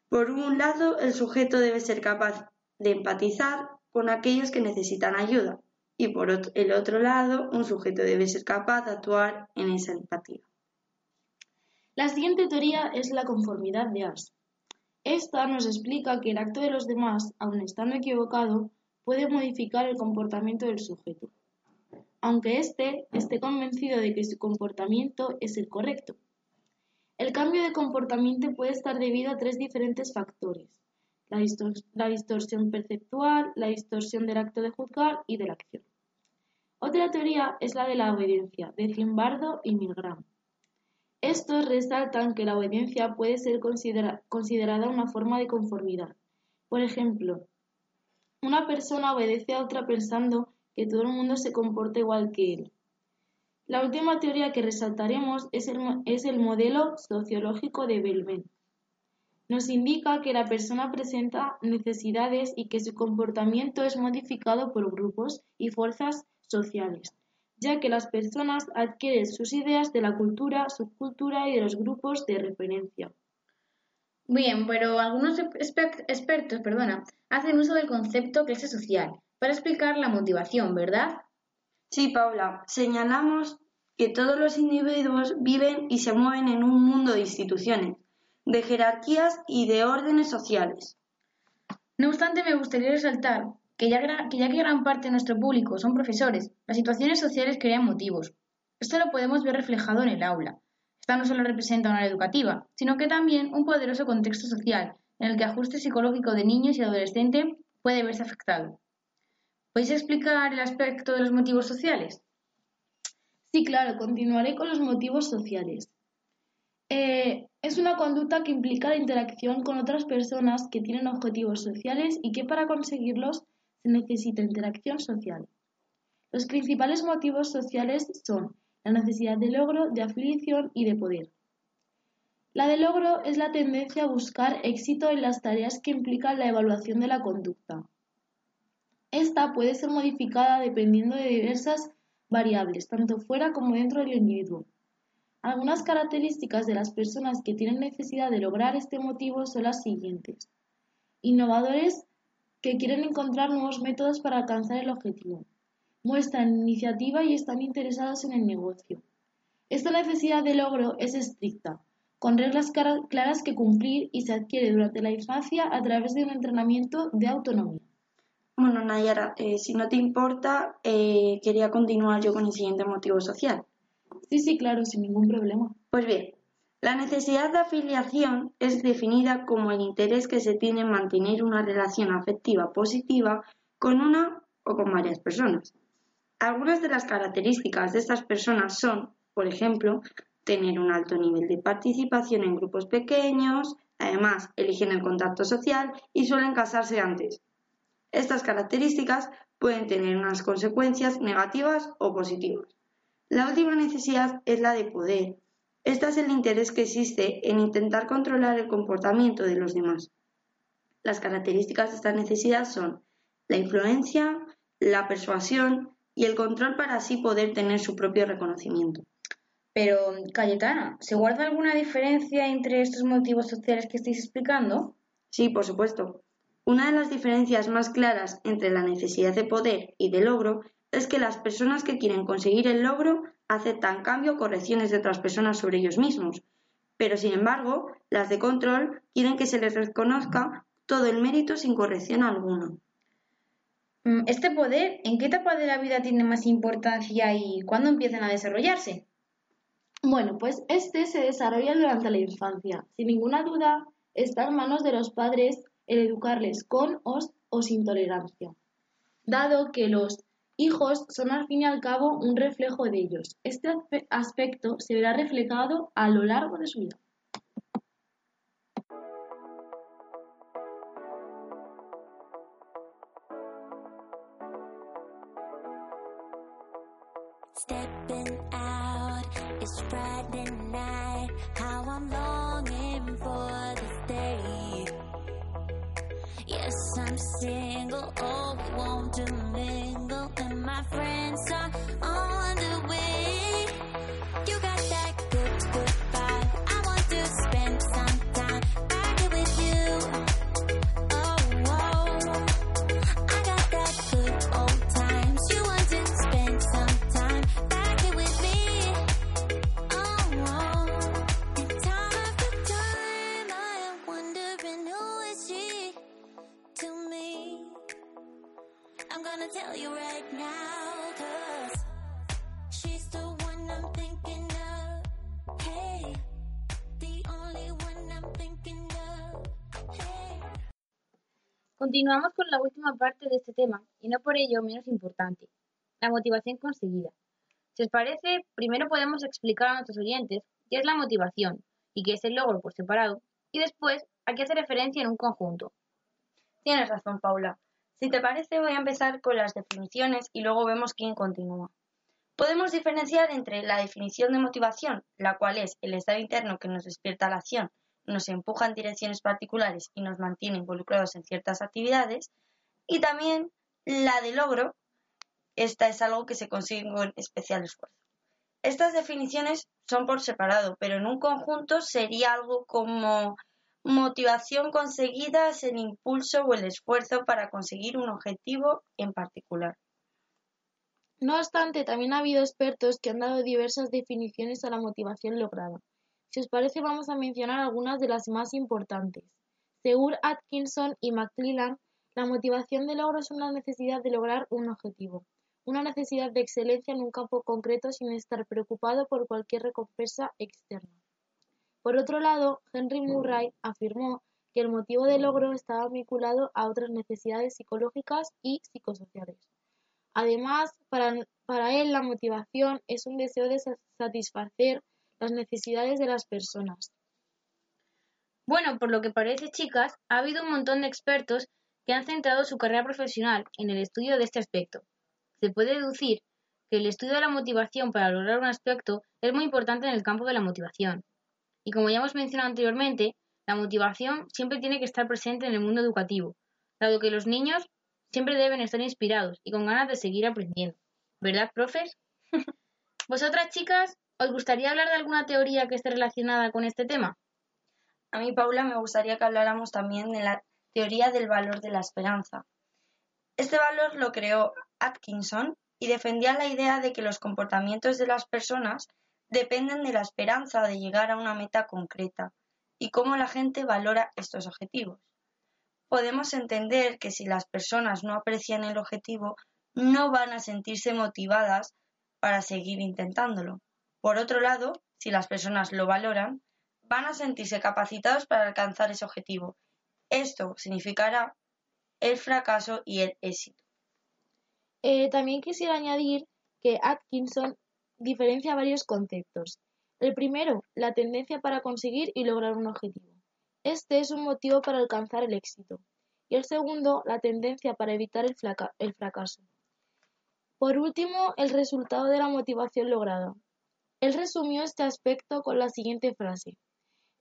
Por un lado, el sujeto debe ser capaz de empatizar con aquellos que necesitan ayuda y por el otro lado, un sujeto debe ser capaz de actuar en esa empatía. La siguiente teoría es la conformidad de Ars. Esta nos explica que el acto de los demás, aun estando equivocado, puede modificar el comportamiento del sujeto, aunque éste esté convencido de que su comportamiento es el correcto. El cambio de comportamiento puede estar debido a tres diferentes factores, la, distorsión perceptual, la distorsión del acto de juzgar y de la acción. Otra teoría es la de la obediencia, de Zimbardo y Milgram. Estos resaltan que la obediencia puede ser considerada una forma de conformidad. Por ejemplo, una persona obedece a otra pensando que todo el mundo se comporta igual que él. La última teoría que resaltaremos es el, modelo sociológico de Belven. Nos indica que la persona presenta necesidades y que su comportamiento es modificado por grupos y fuerzas sociales ya que las personas adquieren sus ideas de la cultura, subcultura y de los grupos de referencia. Bien, pero algunos expertos perdona, hacen uso del concepto clase social para explicar la motivación, ¿verdad? Sí, Paula. Señalamos que todos los individuos viven y se mueven en un mundo de instituciones, de jerarquías y de órdenes sociales. No obstante, me gustaría resaltar que ya, que ya que gran parte de nuestro público son profesores, las situaciones sociales crean motivos. Esto lo podemos ver reflejado en el aula. Esta no solo representa una área educativa, sino que también un poderoso contexto social en el que ajuste psicológico de niños y adolescentes puede verse afectado. ¿Podéis explicar el aspecto de los motivos sociales? Sí, claro, continuaré con los motivos sociales. Eh, es una conducta que implica la interacción con otras personas que tienen objetivos sociales y que para conseguirlos necesita interacción social. Los principales motivos sociales son la necesidad de logro, de afiliación y de poder. La de logro es la tendencia a buscar éxito en las tareas que implican la evaluación de la conducta. Esta puede ser modificada dependiendo de diversas variables, tanto fuera como dentro del individuo. Algunas características de las personas que tienen necesidad de lograr este motivo son las siguientes. Innovadores que quieren encontrar nuevos métodos para alcanzar el objetivo. Muestran iniciativa y están interesados en el negocio. Esta necesidad de logro es estricta, con reglas claras que cumplir y se adquiere durante la infancia a través de un entrenamiento de autonomía. Bueno, Nayara, eh, si no te importa, eh, quería continuar yo con el siguiente motivo social. Sí, sí, claro, sin ningún problema. Pues bien, la necesidad de afiliación es definida como el interés que se tiene en mantener una relación afectiva positiva con una o con varias personas. Algunas de las características de estas personas son, por ejemplo, tener un alto nivel de participación en grupos pequeños, además eligen el contacto social y suelen casarse antes. Estas características pueden tener unas consecuencias negativas o positivas. La última necesidad es la de poder, este es el interés que existe en intentar controlar el comportamiento de los demás. Las características de esta necesidad son la influencia, la persuasión y el control para así poder tener su propio reconocimiento. Pero, Cayetana, ¿se guarda alguna diferencia entre estos motivos sociales que estáis explicando? Sí, por supuesto. Una de las diferencias más claras entre la necesidad de poder y de logro es que las personas que quieren conseguir el logro aceptan cambio o correcciones de otras personas sobre ellos mismos, pero sin embargo, las de control quieren que se les reconozca todo el mérito sin corrección alguna. Mm, ¿Este poder en qué etapa de la vida tiene más importancia y cuándo empiezan a desarrollarse? Bueno, pues este se desarrolla durante la infancia. Sin ninguna duda, está en manos de los padres el educarles con o, o sin tolerancia, dado que los hijos son al fin y al cabo un reflejo de ellos. Este aspe- aspecto se verá reflejado a lo largo de su vida. Out. How I'm single, oh, we want to mingle, and my friends are on the way. Continuamos con la última parte de este tema, y no por ello menos importante, la motivación conseguida. Si os parece, primero podemos explicar a nuestros oyentes qué es la motivación y qué es el logro por separado, y después a qué hace referencia en un conjunto. Tienes razón, Paula. Si te parece, voy a empezar con las definiciones y luego vemos quién continúa. Podemos diferenciar entre la definición de motivación, la cual es el estado interno que nos despierta la acción, nos empuja en direcciones particulares y nos mantiene involucrados en ciertas actividades, y también la de logro, esta es algo que se consigue con especial esfuerzo. Estas definiciones son por separado, pero en un conjunto sería algo como motivación conseguida es el impulso o el esfuerzo para conseguir un objetivo en particular. No obstante, también ha habido expertos que han dado diversas definiciones a la motivación lograda. Si os parece, vamos a mencionar algunas de las más importantes. Según Atkinson y McClellan, la motivación de logro es una necesidad de lograr un objetivo, una necesidad de excelencia en un campo concreto sin estar preocupado por cualquier recompensa externa. Por otro lado, Henry Murray afirmó que el motivo de logro estaba vinculado a otras necesidades psicológicas y psicosociales. Además, para, él la motivación es un deseo de sa- satisfacer las necesidades de las personas. Bueno, por lo que parece, chicas, ha habido un montón de expertos que han centrado su carrera profesional en el estudio de este aspecto. Se puede deducir que el estudio de la motivación para lograr un aspecto es muy importante en el campo de la motivación. Y como ya hemos mencionado anteriormente, la motivación siempre tiene que estar presente en el mundo educativo, dado que los niños siempre deben estar inspirados y con ganas de seguir aprendiendo. ¿Verdad, profes? ¿Vosotras, chicas, os gustaría hablar de alguna teoría que esté relacionada con este tema? A mí, Paula, me gustaría que habláramos también de la teoría del valor de la esperanza. Este valor lo creó Atkinson y defendía la idea de que los comportamientos de las personas dependen de la esperanza de llegar a una meta concreta y cómo la gente valora estos objetivos. Podemos entender que si las personas no aprecian el objetivo, no van a sentirse motivadas para seguir intentándolo. Por otro lado, si las personas lo valoran, van a sentirse capacitados para alcanzar ese objetivo. Esto significará el fracaso y el éxito. Eh, también quisiera añadir que Atkinson diferencia varios conceptos. El primero, la tendencia para conseguir y lograr un objetivo. Este es un motivo para alcanzar el éxito. Y el segundo, la tendencia para evitar el, el fracaso. Por último, el resultado de la motivación lograda. Él resumió este aspecto con la siguiente frase.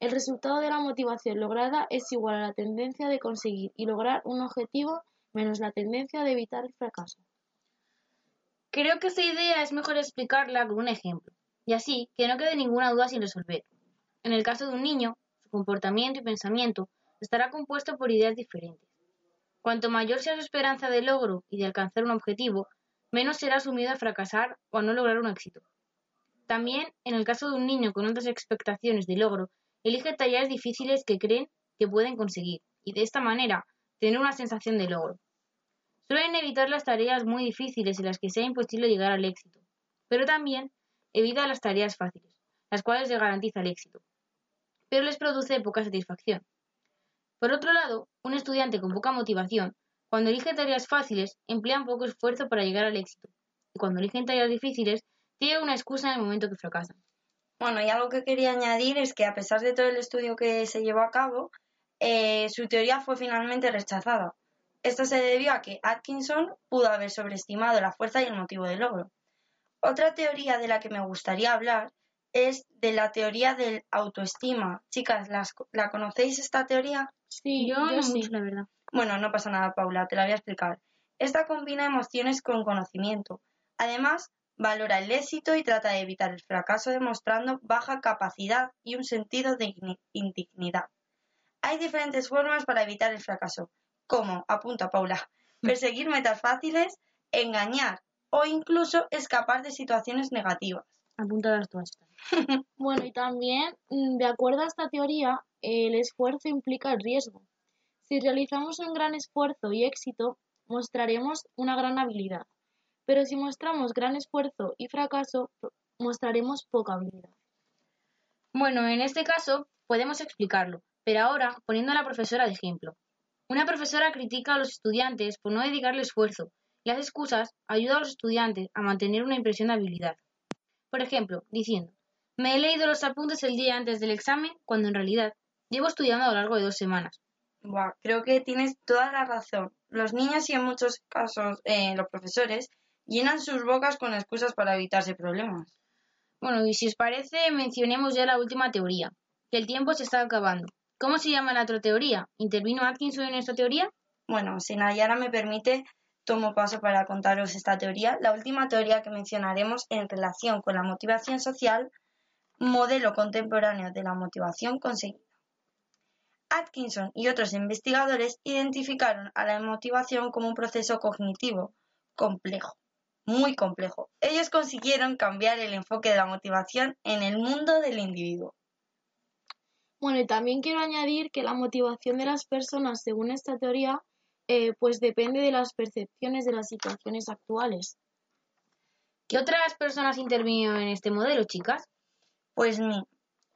El resultado de la motivación lograda es igual a la tendencia de conseguir y lograr un objetivo menos la tendencia de evitar el fracaso. Creo que esta idea es mejor explicarla con un ejemplo, y así que no quede ninguna duda sin resolver. En el caso de un niño, su comportamiento y pensamiento estará compuesto por ideas diferentes. Cuanto mayor sea su esperanza de logro y de alcanzar un objetivo, menos será sumido a fracasar o a no lograr un éxito. También, en el caso de un niño con otras expectaciones de logro, elige tareas difíciles que creen que pueden conseguir, y de esta manera tener una sensación de logro. Suelen evitar las tareas muy difíciles en las que sea imposible llegar al éxito, pero también evita las tareas fáciles, las cuales les garantiza el éxito, pero les produce poca satisfacción. Por otro lado, un estudiante con poca motivación, cuando elige tareas fáciles, emplea poco esfuerzo para llegar al éxito, y cuando eligen tareas difíciles, tiene una excusa en el momento que fracasan. Bueno, y algo que quería añadir es que a pesar de todo el estudio que se llevó a cabo, eh, su teoría fue finalmente rechazada. Esto se debió a que Atkinson pudo haber sobreestimado la fuerza y el motivo del logro. Otra teoría de la que me gustaría hablar es de la teoría del autoestima. Chicas, ¿las- ¿la conocéis esta teoría? Sí, yo, yo, no sí. mucho, la verdad. Bueno, no pasa nada, Paula, te la voy a explicar. Esta combina emociones con conocimiento. Además, valora el éxito y trata de evitar el fracaso demostrando baja capacidad y un sentido de igni- indignidad. Hay diferentes formas para evitar el fracaso, como, apunta Paula, perseguir metas fáciles, engañar o incluso escapar de situaciones negativas. Apuntadas estas. Bueno, y también, mm, de acuerdo a esta teoría, el esfuerzo implica el riesgo. Si realizamos un gran esfuerzo y éxito, mostraremos una gran habilidad. Pero si mostramos gran esfuerzo y fracaso, mostraremos poca habilidad. Bueno, en este caso podemos explicarlo, pero ahora poniendo a la profesora de ejemplo. Una profesora critica a los estudiantes por no dedicarle esfuerzo y las excusas ayudan a los estudiantes a mantener una impresión de habilidad. Por ejemplo, diciendo, me he leído los apuntes el día antes del examen cuando en realidad llevo estudiando a lo largo de dos semanas. Buah, creo que tienes toda la razón. Los niños y en muchos casos eh, los profesores llenan sus bocas con excusas para evitarse problemas. Bueno, y si os parece, mencionemos ya la última teoría, que el tiempo se está acabando. ¿Cómo se llama la otra teoría? ¿Intervino Atkinson en esta teoría? Bueno, si Nayara me permite, tomo paso para contaros esta teoría. La última teoría que mencionaremos en relación con la motivación social, modelo contemporáneo de la motivación conseguida. Atkinson y otros investigadores identificaron a la motivación como un proceso cognitivo complejo, muy complejo. Ellos consiguieron cambiar el enfoque de la motivación en el mundo del individuo. Bueno, y también quiero añadir que la motivación de las personas, según esta teoría, eh, pues depende de las percepciones de las situaciones actuales. ¿Qué otras personas intervinieron en este modelo, chicas? Pues mi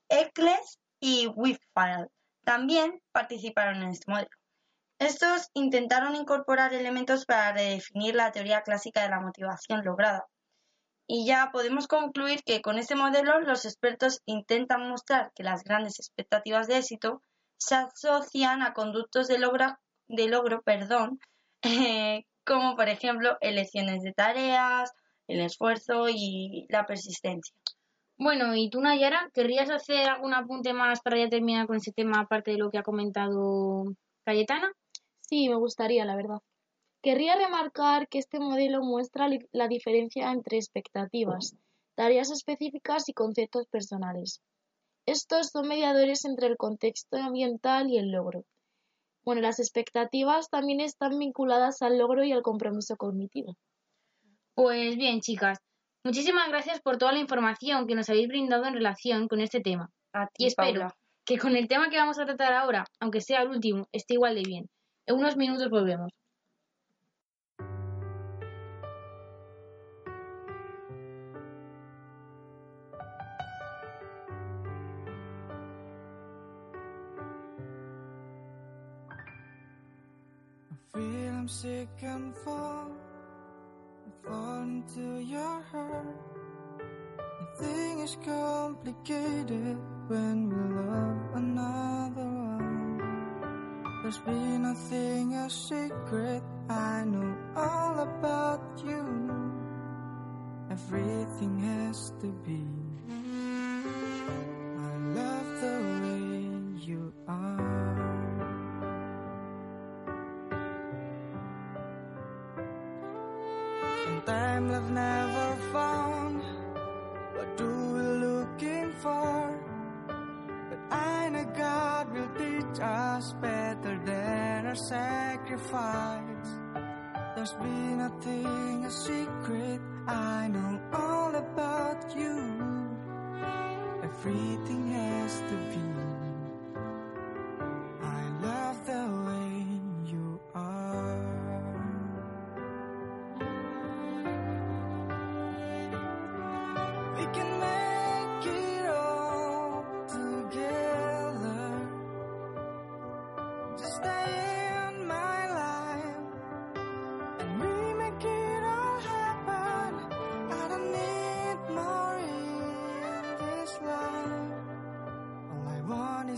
Eccles y Whitfield también participaron en este modelo. Estos intentaron incorporar elementos para redefinir la teoría clásica de la motivación lograda. Y ya podemos concluir que con este modelo los expertos intentan mostrar que las grandes expectativas de éxito se asocian a conductos de, logra- de logro, perdón, eh, como por ejemplo elecciones de tareas, el esfuerzo y la persistencia. Bueno, y tú, Nayara, ¿querrías hacer algún apunte más para ya terminar con ese tema, aparte de lo que ha comentado Cayetana? Sí, me gustaría, la verdad. Querría remarcar que este modelo muestra la diferencia entre expectativas, tareas específicas y conceptos personales. Estos son mediadores entre el contexto ambiental y el logro. Bueno, las expectativas también están vinculadas al logro y al compromiso cognitivo. Pues bien, chicas, muchísimas gracias por toda la información que nos habéis brindado en relación con este tema. A ti, Y espero Paula. que con el tema que vamos a tratar ahora, aunque sea el último, esté igual de bien. En unos minutos volvemos. Feel I'm sick and fall, I fall into your heart. Everything is complicated when we love another. There's been nothing a secret. I know all about you. Everything has to be. I love the way you are. Sometimes love never found. What do we looking for? But I know God will teach us better our sacrifice. There's been nothing a secret. I know all about you. Everything has to be.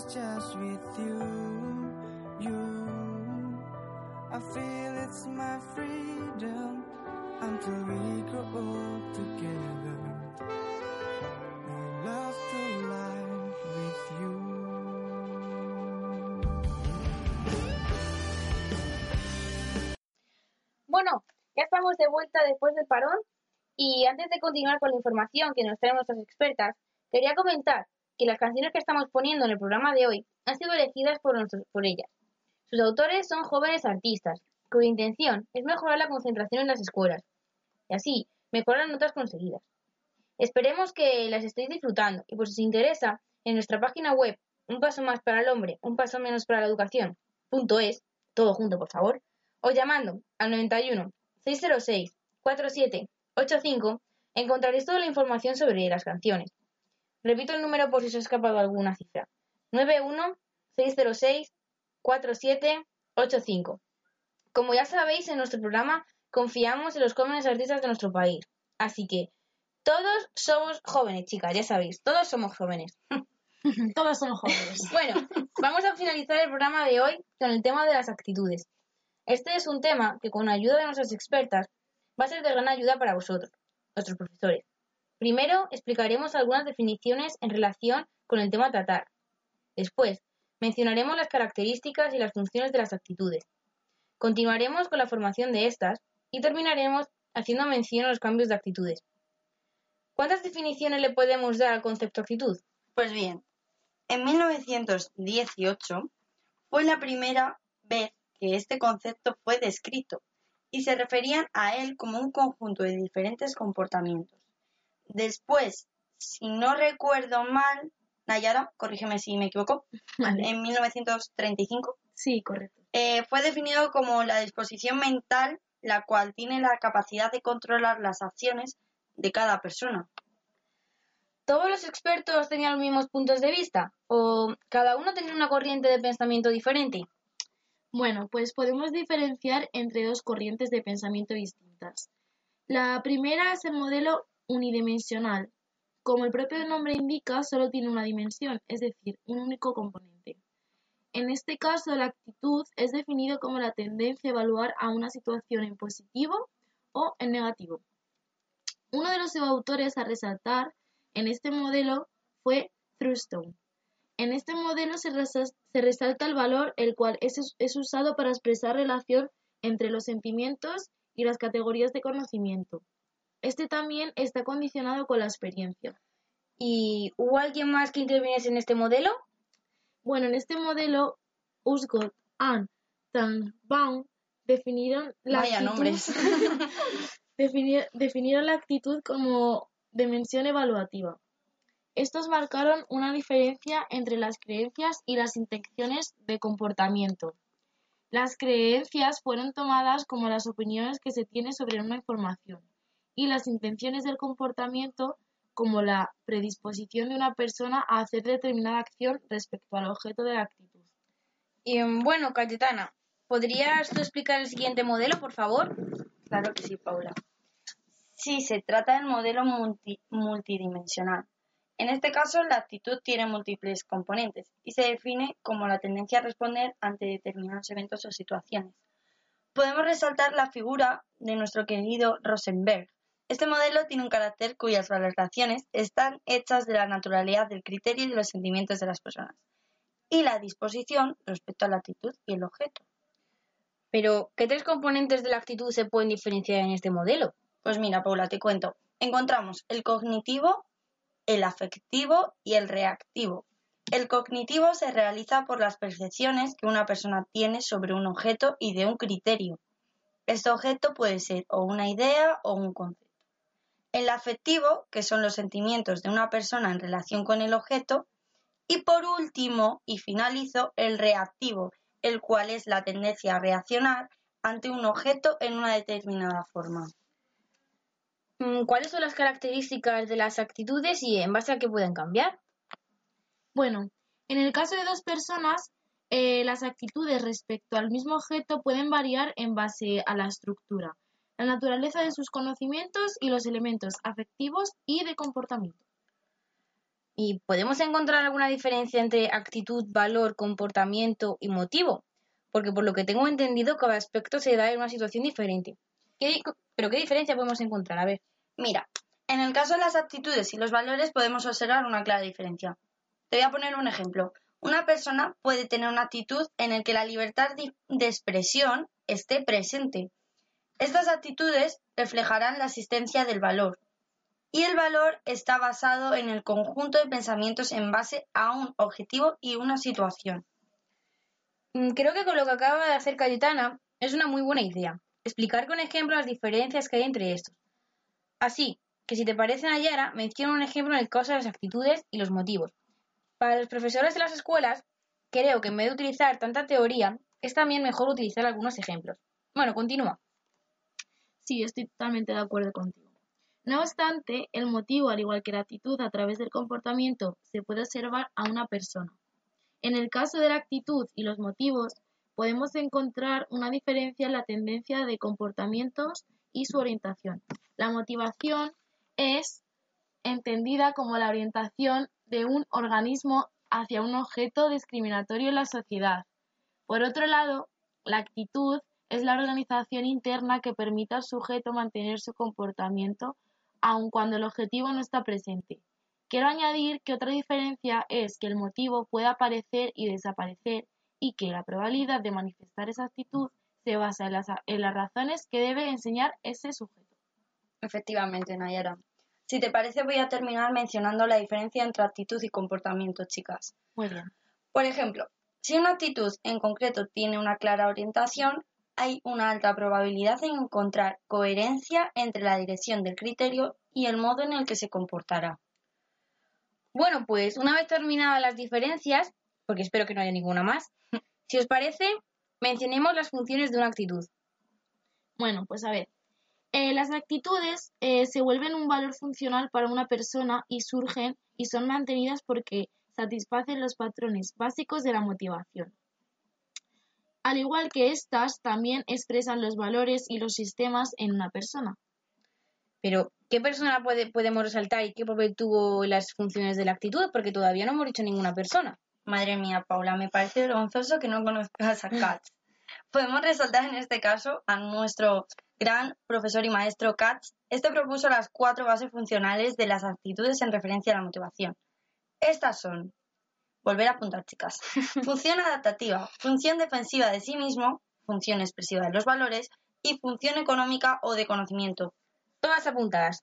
Just with you, you. I feel it's my freedom until we grow old together. I love to lie with you. Bueno, ya estamos de vuelta después del parón y antes de continuar con la información que nos traen nuestras expertas, quería comentar que las canciones que estamos poniendo en el programa de hoy han sido elegidas por, nuestros- por ellas. Sus autores son jóvenes artistas, cuya intención es mejorar la concentración en las escuelas y así mejorar las notas conseguidas. Esperemos que las estéis disfrutando y por si os interesa, en nuestra página web Un paso más para el hombre, un paso menos para la educación, punto es, todo junto por favor, o llamando al 91 606 4785 encontraréis toda la información sobre las canciones. Repito el número por si os ha escapado alguna cifra. 91 606 4785. Como ya sabéis, en nuestro programa confiamos en los jóvenes artistas de nuestro país. Así que todos somos jóvenes, chicas, ya sabéis, todos somos jóvenes. Todos son jóvenes. Bueno, vamos a finalizar el programa de hoy con el tema de las actitudes. Este es un tema que con la ayuda de nuestras expertas va a ser de gran ayuda para vosotros, nuestros profesores. Primero explicaremos algunas definiciones en relación con el tema a tratar. Después, mencionaremos las características y las funciones de las actitudes. Continuaremos con la formación de estas y terminaremos haciendo mención a los cambios de actitudes. ¿Cuántas definiciones le podemos dar al concepto actitud? Pues bien, en 1918 fue la primera vez que este concepto fue descrito y se referían a él como un conjunto de diferentes comportamientos. Después, si no recuerdo mal, Nayara, corrígeme si me equivoco, Vale. en 1935 Sí, correcto. eh, fue definido como la disposición mental la cual tiene la capacidad de controlar las acciones de cada persona. ¿Todos los expertos tenían los mismos puntos de vista? ¿O cada uno tenía una corriente de pensamiento diferente? Bueno, pues podemos diferenciar entre dos corrientes de pensamiento distintas. La primera es el modelo unidimensional. Como el propio nombre indica, solo tiene una dimensión, es decir, un único componente. En este caso, la actitud es definido como la tendencia a evaluar a una situación en positivo o en negativo. Uno de los autores a resaltar en este modelo fue Thurston. En este modelo se resalta el valor el cual es, es usado para expresar relación entre los sentimientos y las categorías de conocimiento. Este también está condicionado con la experiencia. ¿Y hubo alguien más que interviniese en este modelo? Bueno, en este modelo, Usgot and Tanbaum definieron la Vaya actitud, nombres. defini- definieron la actitud como dimensión evaluativa. Estos marcaron una diferencia entre las creencias y las intenciones de comportamiento. Las creencias fueron tomadas como las opiniones que se tiene sobre una información y las intenciones del comportamiento como la predisposición de una persona a hacer determinada acción respecto al objeto de la actitud. Y mm, bueno, Cayetana, ¿podrías tú explicar el siguiente modelo, por favor? Claro que sí, Paula. Sí, se trata del modelo multi- multidimensional. En este caso, la actitud tiene múltiples componentes y se define como la tendencia a responder ante determinados eventos o situaciones. Podemos resaltar la figura de nuestro querido Rosenberg. Este modelo tiene un carácter cuyas valoraciones están hechas de la naturalidad del criterio y de los sentimientos de las personas y la disposición respecto a la actitud y el objeto. Pero, ¿qué tres componentes de la actitud se pueden diferenciar en este modelo? Pues mira, Paula, te cuento. Encontramos el cognitivo, el afectivo y el reactivo. El cognitivo se realiza por las percepciones que una persona tiene sobre un objeto y de un criterio. Este objeto puede ser o una idea o un concepto. El afectivo, que son los sentimientos de una persona en relación con el objeto. Y por último, y finalizo, el reactivo, el cual es la tendencia a reaccionar ante un objeto en una determinada forma. Mm, ¿Cuáles son las características de las actitudes y en base a qué pueden cambiar? Bueno, en el caso de dos personas, eh, las actitudes respecto al mismo objeto pueden variar en base a la estructura, la naturaleza de sus conocimientos y los elementos afectivos y de comportamiento. ¿Y podemos encontrar alguna diferencia entre actitud, valor, comportamiento y motivo? Porque por lo que tengo entendido, cada aspecto se da en una situación diferente. ¿Qué di- ¿Pero qué diferencia podemos encontrar? A ver. Mira, en el caso de las actitudes y los valores podemos observar una clara diferencia. Te voy a poner un ejemplo. Una persona puede tener una actitud en la que la libertad de expresión esté presente. Estas actitudes reflejarán la existencia del valor. Y el valor está basado en el conjunto de pensamientos en base a un objetivo y una situación. Mm, Creo que con lo que acaba de hacer Cayetana es una muy buena idea. Explicar con ejemplos las diferencias que hay entre estos. Así que si te parece Nayara, menciona un ejemplo en el caso de las actitudes y los motivos. Para los profesores de las escuelas, creo que en vez de utilizar tanta teoría, es también mejor utilizar algunos ejemplos. Bueno, continúa. Sí, estoy totalmente de acuerdo contigo. No obstante, el motivo, al igual que la actitud a través del comportamiento, se puede observar a una persona. En el caso de la actitud y los motivos, podemos encontrar una diferencia en la tendencia de comportamientos y su orientación. La motivación es entendida como la orientación de un organismo hacia un objeto discriminatorio en la sociedad. Por otro lado, la actitud es la organización interna que permite al sujeto mantener su comportamiento aun cuando el objetivo no está presente. Quiero añadir que otra diferencia es que el motivo puede aparecer y desaparecer y que la probabilidad de manifestar esa actitud se basa en las, en las razones que debe enseñar ese sujeto. Efectivamente, Nayara. Si te parece, voy a terminar mencionando la diferencia entre actitud y comportamiento, chicas. Muy bien. Por ejemplo, si una actitud en concreto tiene una clara orientación, hay una alta probabilidad de encontrar coherencia entre la dirección del criterio y el modo en el que se comportará. Bueno, pues una vez terminadas las diferencias, porque espero que no haya ninguna más, si os parece, mencionemos las funciones de una actitud. Bueno, pues a ver. Eh, las actitudes eh, se vuelven un valor funcional para una persona y surgen y son mantenidas porque satisfacen los patrones básicos de la motivación. Al igual que éstas, también expresan los valores y los sistemas en una persona. Pero, ¿qué persona puede, podemos resaltar y qué papel tuvo las funciones de la actitud? Porque todavía no hemos dicho ninguna persona. Madre mía, Paula, me parece vergonzoso que no conozcas a Katz. Podemos resaltar en este caso a nuestro gran profesor y maestro Katz. Este propuso las cuatro bases funcionales de las actitudes en referencia a la motivación. Estas son, volver a apuntar chicas, función adaptativa, función defensiva de sí mismo, función expresiva de los valores y función económica o de conocimiento. Todas apuntadas.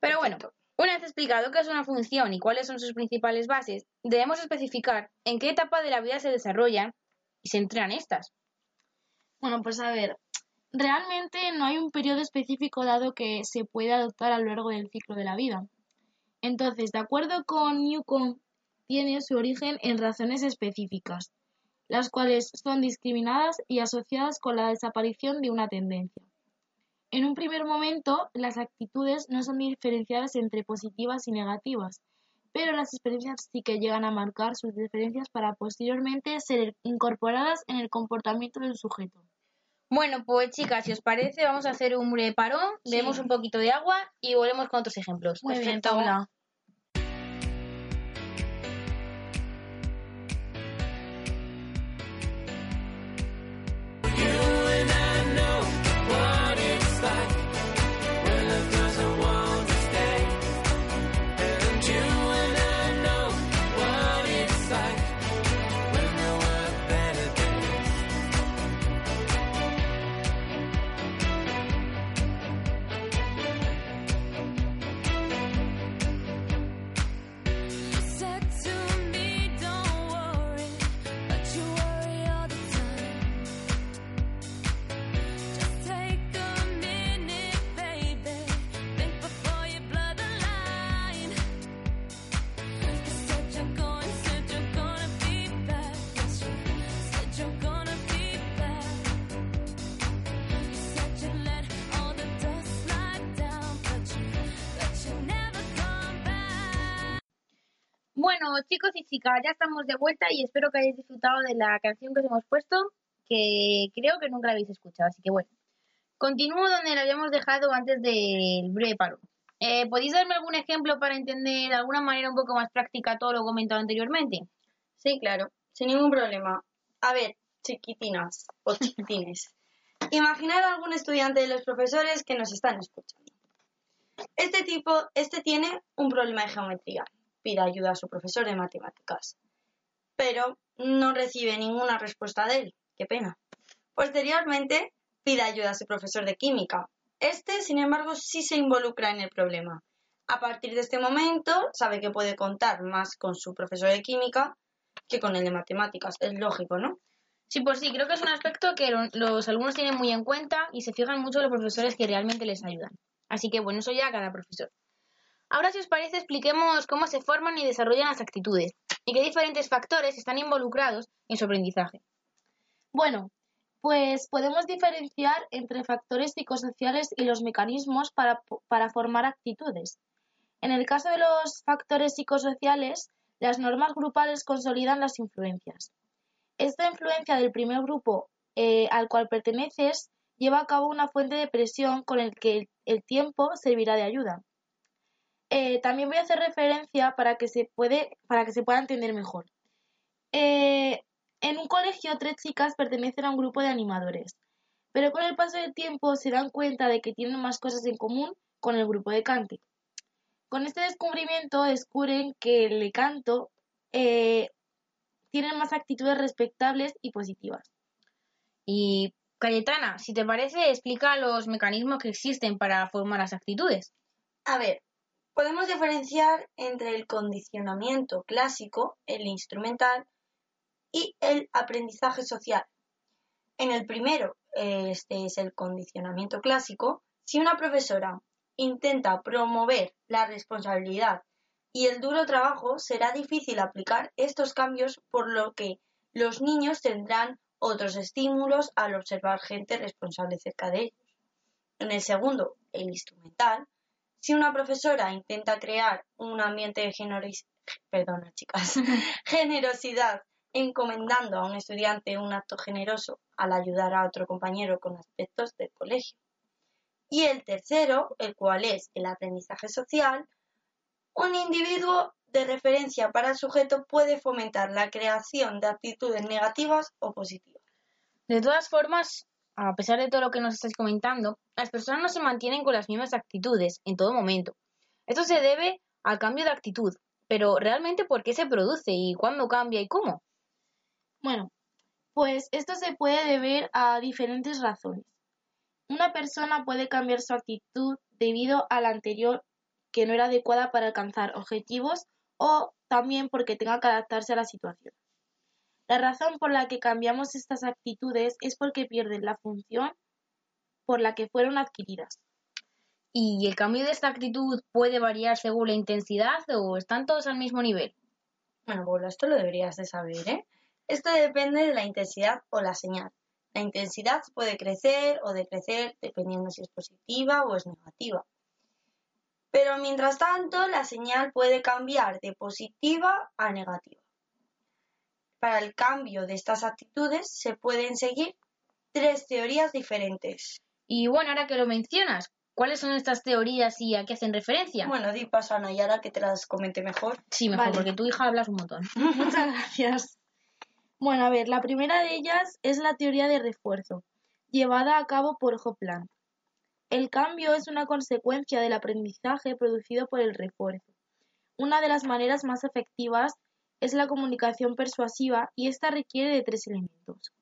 Pero bueno, una vez explicado qué es una función y cuáles son sus principales bases, debemos especificar en qué etapa de la vida se desarrollan y se entrenan estas. Bueno, pues a ver, realmente no hay un periodo específico dado que se puede adoptar a lo largo del ciclo de la vida. Entonces, de acuerdo con Newcomb, tiene su origen en razones específicas, las cuales son discriminadas y asociadas con la desaparición de una tendencia. En un primer momento, las actitudes no son diferenciadas entre positivas y negativas, pero las experiencias sí que llegan a marcar sus diferencias para posteriormente ser incorporadas en el comportamiento del sujeto. Bueno, pues chicas, si os parece, vamos a hacer un breve parón, bebemos un poquito de agua y volvemos con otros ejemplos. Muy Perfecto. Bueno, chicos y chicas, ya estamos de vuelta y espero que hayáis disfrutado de la canción que os hemos puesto, que creo que nunca la habéis escuchado, así que bueno. Continúo donde la habíamos dejado antes del breve paro. Eh, ¿Podéis darme algún ejemplo para entender de alguna manera un poco más práctica todo lo comentado anteriormente? Sí, claro, sin ningún problema. A ver, chiquitinas o chiquitines. Imaginad a algún estudiante de los profesores que nos están escuchando. Este tipo, este tiene un problema de geometría. Pide ayuda a su profesor de matemáticas. Pero no recibe ninguna respuesta de él. Qué pena. Posteriormente, pide ayuda a su profesor de química. Este, sin embargo, sí se involucra en el problema. A partir de este momento, sabe que puede contar más con su profesor de química que con el de matemáticas. Es lógico, ¿no? Sí, pues sí, creo que es un aspecto que lo- los alumnos tienen muy en cuenta y se fijan mucho en los profesores que realmente les ayudan. Así que bueno, eso ya cada profesor. Ahora, si os parece, expliquemos cómo se forman y desarrollan las actitudes y qué diferentes factores están involucrados en su aprendizaje. Bueno, pues podemos diferenciar entre factores psicosociales y los mecanismos para, formar actitudes. En el caso de los factores psicosociales, las normas grupales consolidan las influencias. Esta influencia del primer grupo eh, al cual perteneces lleva a cabo una fuente de presión con el que el tiempo servirá de ayuda. Eh, también voy a hacer referencia para que se, puede, para que se pueda entender mejor. Eh, en un colegio, tres chicas pertenecen a un grupo de animadores, pero con el paso del tiempo se dan cuenta de que tienen más cosas en común con el grupo de cante. Con este descubrimiento descubren que el de canto eh, tienen más actitudes respectables y positivas. Y Cayetana, si te parece, explica los mecanismos que existen para formar las actitudes. A ver, podemos diferenciar entre el condicionamiento clásico, el instrumental, y el aprendizaje social. En el primero, este es el condicionamiento clásico, si una profesora intenta promover la responsabilidad y el duro trabajo, será difícil aplicar estos cambios, por lo que los niños tendrán otros estímulos al observar gente responsable cerca de ellos. En el segundo, el instrumental, si una profesora intenta crear un ambiente de generosidad encomendando a un estudiante un acto generoso al ayudar a otro compañero con aspectos del colegio. Y el tercero, el cual es el aprendizaje social, un individuo de referencia para el sujeto puede fomentar la creación de actitudes negativas o positivas. De todas formas, a pesar de todo lo que nos estáis comentando, las personas no se mantienen con las mismas actitudes en todo momento. Esto se debe al cambio de actitud, pero realmente ¿por qué se produce y cuándo cambia y cómo? Bueno, pues esto se puede deber a diferentes razones. Una persona puede cambiar su actitud debido a la anterior que no era adecuada para alcanzar objetivos o también porque tenga que adaptarse a la situación. La razón por la que cambiamos estas actitudes es porque pierden la función por la que fueron adquiridas. ¿Y el cambio de esta actitud puede variar según la intensidad o están todos al mismo nivel? Bueno, Paula, esto lo deberías de saber, ¿eh? Esto depende de la intensidad o la señal. La intensidad puede crecer o decrecer dependiendo si es positiva o es negativa. Pero mientras tanto, la señal puede cambiar de positiva a negativa. Para el cambio de estas actitudes se pueden seguir tres teorías diferentes. Y bueno, ahora que lo mencionas, ¿cuáles son estas teorías y a qué hacen referencia? Bueno, di paso a Nayara que te las comente mejor. sí, mejor, vale. porque tu hija hablas un montón. Muchas gracias. Bueno, a ver, la primera de ellas es la teoría de refuerzo, llevada a cabo por Hopland. El cambio es una consecuencia del aprendizaje producido por el refuerzo. Una de las maneras más efectivas es la comunicación persuasiva y esta requiere de tres elementos.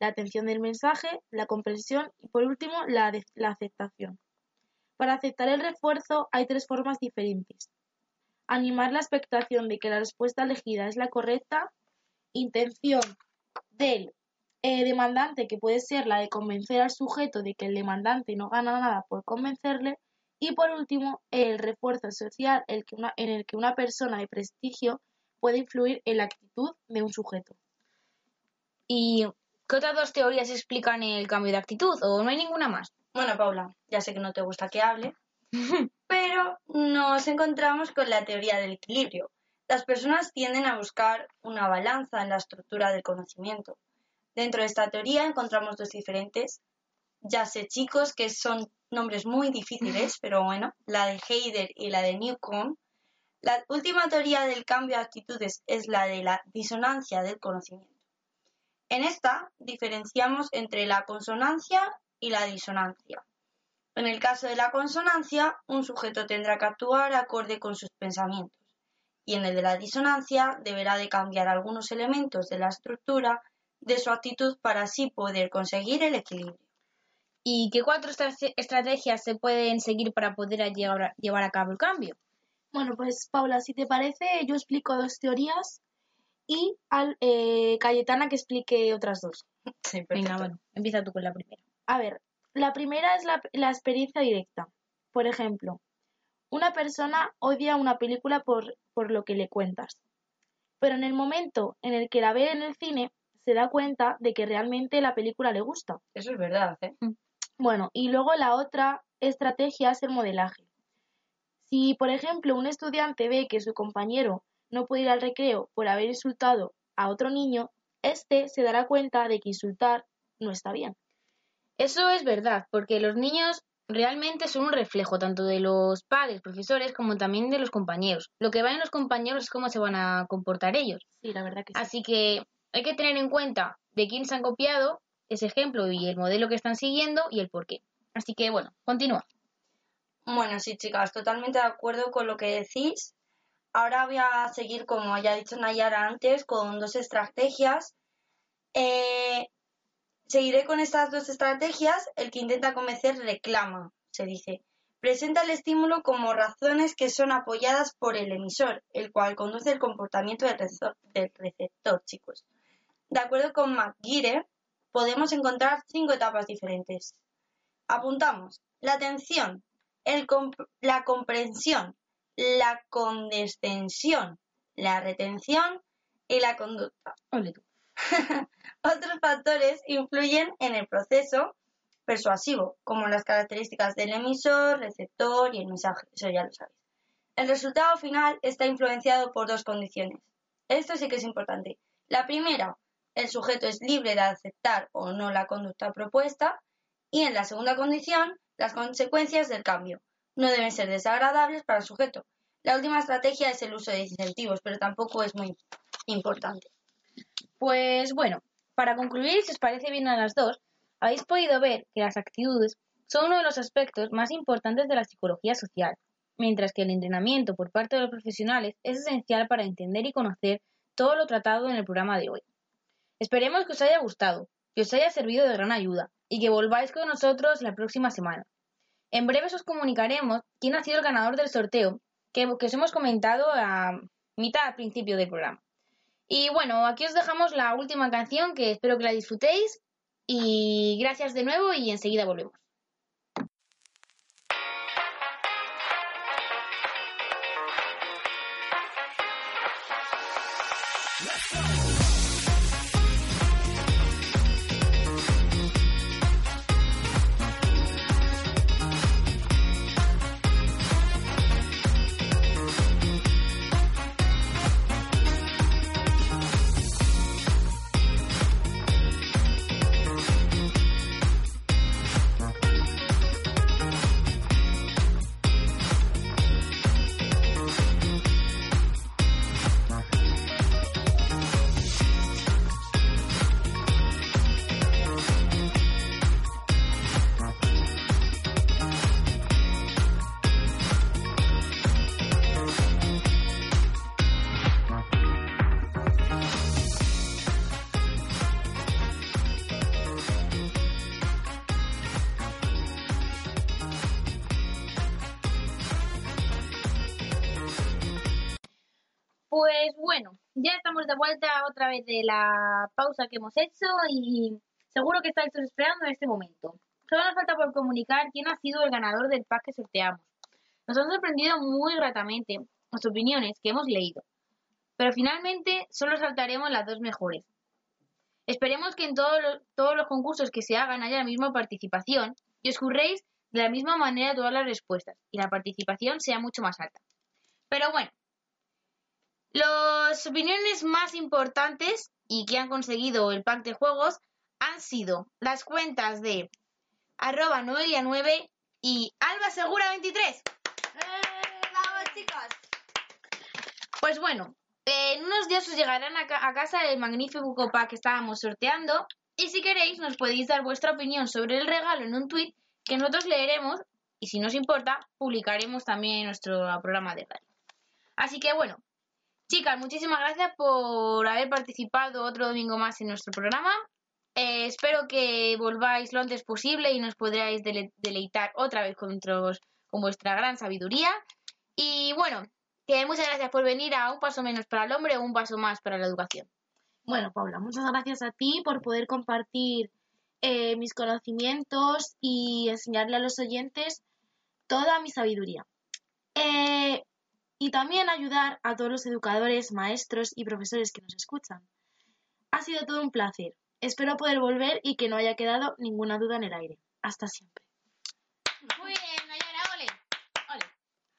La atención del mensaje, la comprensión y por último la, aceptación. Para aceptar el refuerzo hay tres formas diferentes. Animar la expectación de que la respuesta elegida es la correcta, intención del eh, demandante, que puede ser la de convencer al sujeto de que el demandante no gana nada por convencerle, y por último, el refuerzo social el que en el que una persona de prestigio puede influir en la actitud de un sujeto. ¿Y qué otras dos teorías explican el cambio de actitud o no hay ninguna más? Bueno, Paula, ya sé que no te gusta que hable, pero nos encontramos con la teoría del equilibrio. Las personas tienden a buscar una balanza en la estructura del conocimiento. Dentro de esta teoría encontramos dos diferentes, ya sé chicos, que son nombres muy difíciles, pero bueno, la de Heider y la de Newcomb. La última teoría del cambio de actitudes es la de la disonancia del conocimiento. En esta diferenciamos entre la consonancia y la disonancia. En el caso de la consonancia, un sujeto tendrá que actuar acorde con sus pensamientos y en el de la disonancia deberá de cambiar algunos elementos de la estructura de su actitud para así poder conseguir el equilibrio. ¿Y qué cuatro estra- estrategias se pueden seguir para poder llevar a cabo el cambio? Bueno, pues Paula, si te parece, yo explico dos teorías y al, eh, Cayetana que explique otras dos. Sí, Venga, bueno, empieza tú con la primera. A ver, la primera es la, la experiencia directa. Por ejemplo, una persona odia una película por, por lo que le cuentas. Pero en el momento en el que la ve en el cine, se da cuenta de que realmente la película le gusta. Eso es verdad, ¿eh? Bueno, y luego la otra estrategia es el modelaje. Si, por ejemplo, un estudiante ve que su compañero no puede ir al recreo por haber insultado a otro niño, éste se dará cuenta de que insultar no está bien. Eso es verdad, porque los niños realmente son un reflejo tanto de los padres, profesores, como también de los compañeros. Lo que va en los compañeros es cómo se van a comportar ellos. Sí, la verdad que sí. Así que hay que tener en cuenta de quién se han copiado ese ejemplo y el modelo que están siguiendo y el por qué. Así que bueno, continúa. Bueno, sí, chicas, totalmente de acuerdo con lo que decís. Ahora voy a seguir, como ya ha dicho Nayara antes, con dos estrategias. Eh, seguiré con estas dos estrategias. El que intenta convencer reclama, se dice. Presenta el estímulo como razones que son apoyadas por el emisor, el cual conduce el comportamiento del, receptor, chicos. De acuerdo con McGuire, podemos encontrar cinco etapas diferentes. Apuntamos la atención, la comprensión, la condescensión, la retención y la conducta. Otros factores influyen en el proceso persuasivo, como las características del emisor, receptor y el mensaje. Eso ya lo sabéis. El resultado final está influenciado por dos condiciones. Esto sí que es importante. La primera, el sujeto es libre de aceptar o no la conducta propuesta. Y en la segunda condición, las consecuencias del cambio. No deben ser desagradables para el sujeto. La última estrategia es el uso de incentivos, pero tampoco es muy importante. Pues bueno, para concluir, si os parece bien a las dos, habéis podido ver que las actitudes son uno de los aspectos más importantes de la psicología social, mientras que el entrenamiento por parte de los profesionales es esencial para entender y conocer todo lo tratado en el programa de hoy. Esperemos que os haya gustado, que os haya servido de gran ayuda y que volváis con nosotros la próxima semana. En breve os comunicaremos quién ha sido el ganador del sorteo que, que os hemos comentado a mitad al principio del programa. Y bueno, aquí os dejamos la última canción que espero que la disfrutéis y gracias de nuevo y enseguida volvemos. Pues bueno, ya estamos de vuelta otra vez de la pausa que hemos hecho y seguro que estáis esperando en este momento. Solo nos falta por comunicar quién ha sido el ganador del pack que sorteamos. Nos han sorprendido muy gratamente las opiniones que hemos leído, pero finalmente solo saltaremos las dos mejores. Esperemos que en todos los, todos los concursos que se hagan haya la misma participación y os curréis de la misma manera todas las respuestas y la participación sea mucho más alta. Pero bueno, las opiniones más importantes y que han conseguido el pack de juegos han sido las cuentas de arroba noelia9, y Alba Segura 23. ¡Vamos, chicos! Pues bueno, eh, en unos días os llegarán a, ca- a casa el magnífico pack que estábamos sorteando y si queréis nos podéis dar vuestra opinión sobre el regalo en un tweet que nosotros leeremos y si nos importa publicaremos también en nuestro programa de radio. Así que bueno, chicas, muchísimas gracias por haber participado otro domingo más en nuestro programa. Eh, espero que volváis lo antes posible y nos podráis dele- deleitar otra vez con vuestra gran sabiduría. Y bueno, que muchas gracias por venir a Un Paso Menos para el Hombre, un paso más para la educación. Bueno, Paula, muchas gracias a ti por poder compartir eh, mis conocimientos y enseñarle a los oyentes toda mi sabiduría. Eh, y también ayudar a todos los educadores, maestros y profesores que nos escuchan. Ha sido todo un placer. Espero poder volver y que no haya quedado ninguna duda en el aire. Hasta siempre. Muy bien, Nayara, ole. Ole.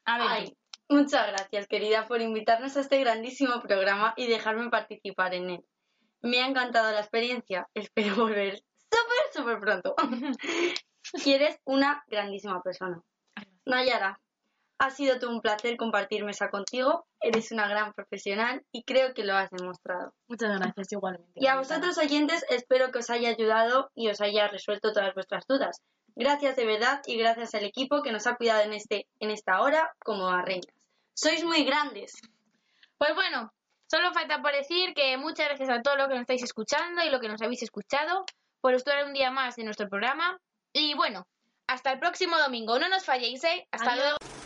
A ver, Ay, muchas gracias, querida, por invitarnos a este grandísimo programa y dejarme participar en él. Me ha encantado la experiencia. Espero volver súper, súper pronto. y eres una grandísima persona. Nayara, ha sido todo un placer compartir mesa contigo. Eres una gran profesional y creo que lo has demostrado. Muchas gracias igualmente. Y a vosotros oyentes espero que os haya ayudado y os haya resuelto todas vuestras dudas. Gracias de verdad y gracias al equipo que nos ha cuidado en, este, en esta hora como a reinas. Sois muy grandes. Pues bueno, solo falta por decir que muchas gracias a todos los que nos estáis escuchando y lo que nos habéis escuchado por estar un día más en nuestro programa. Y bueno, hasta el próximo domingo. No nos falléis, ¿eh? Hasta Adiós. luego.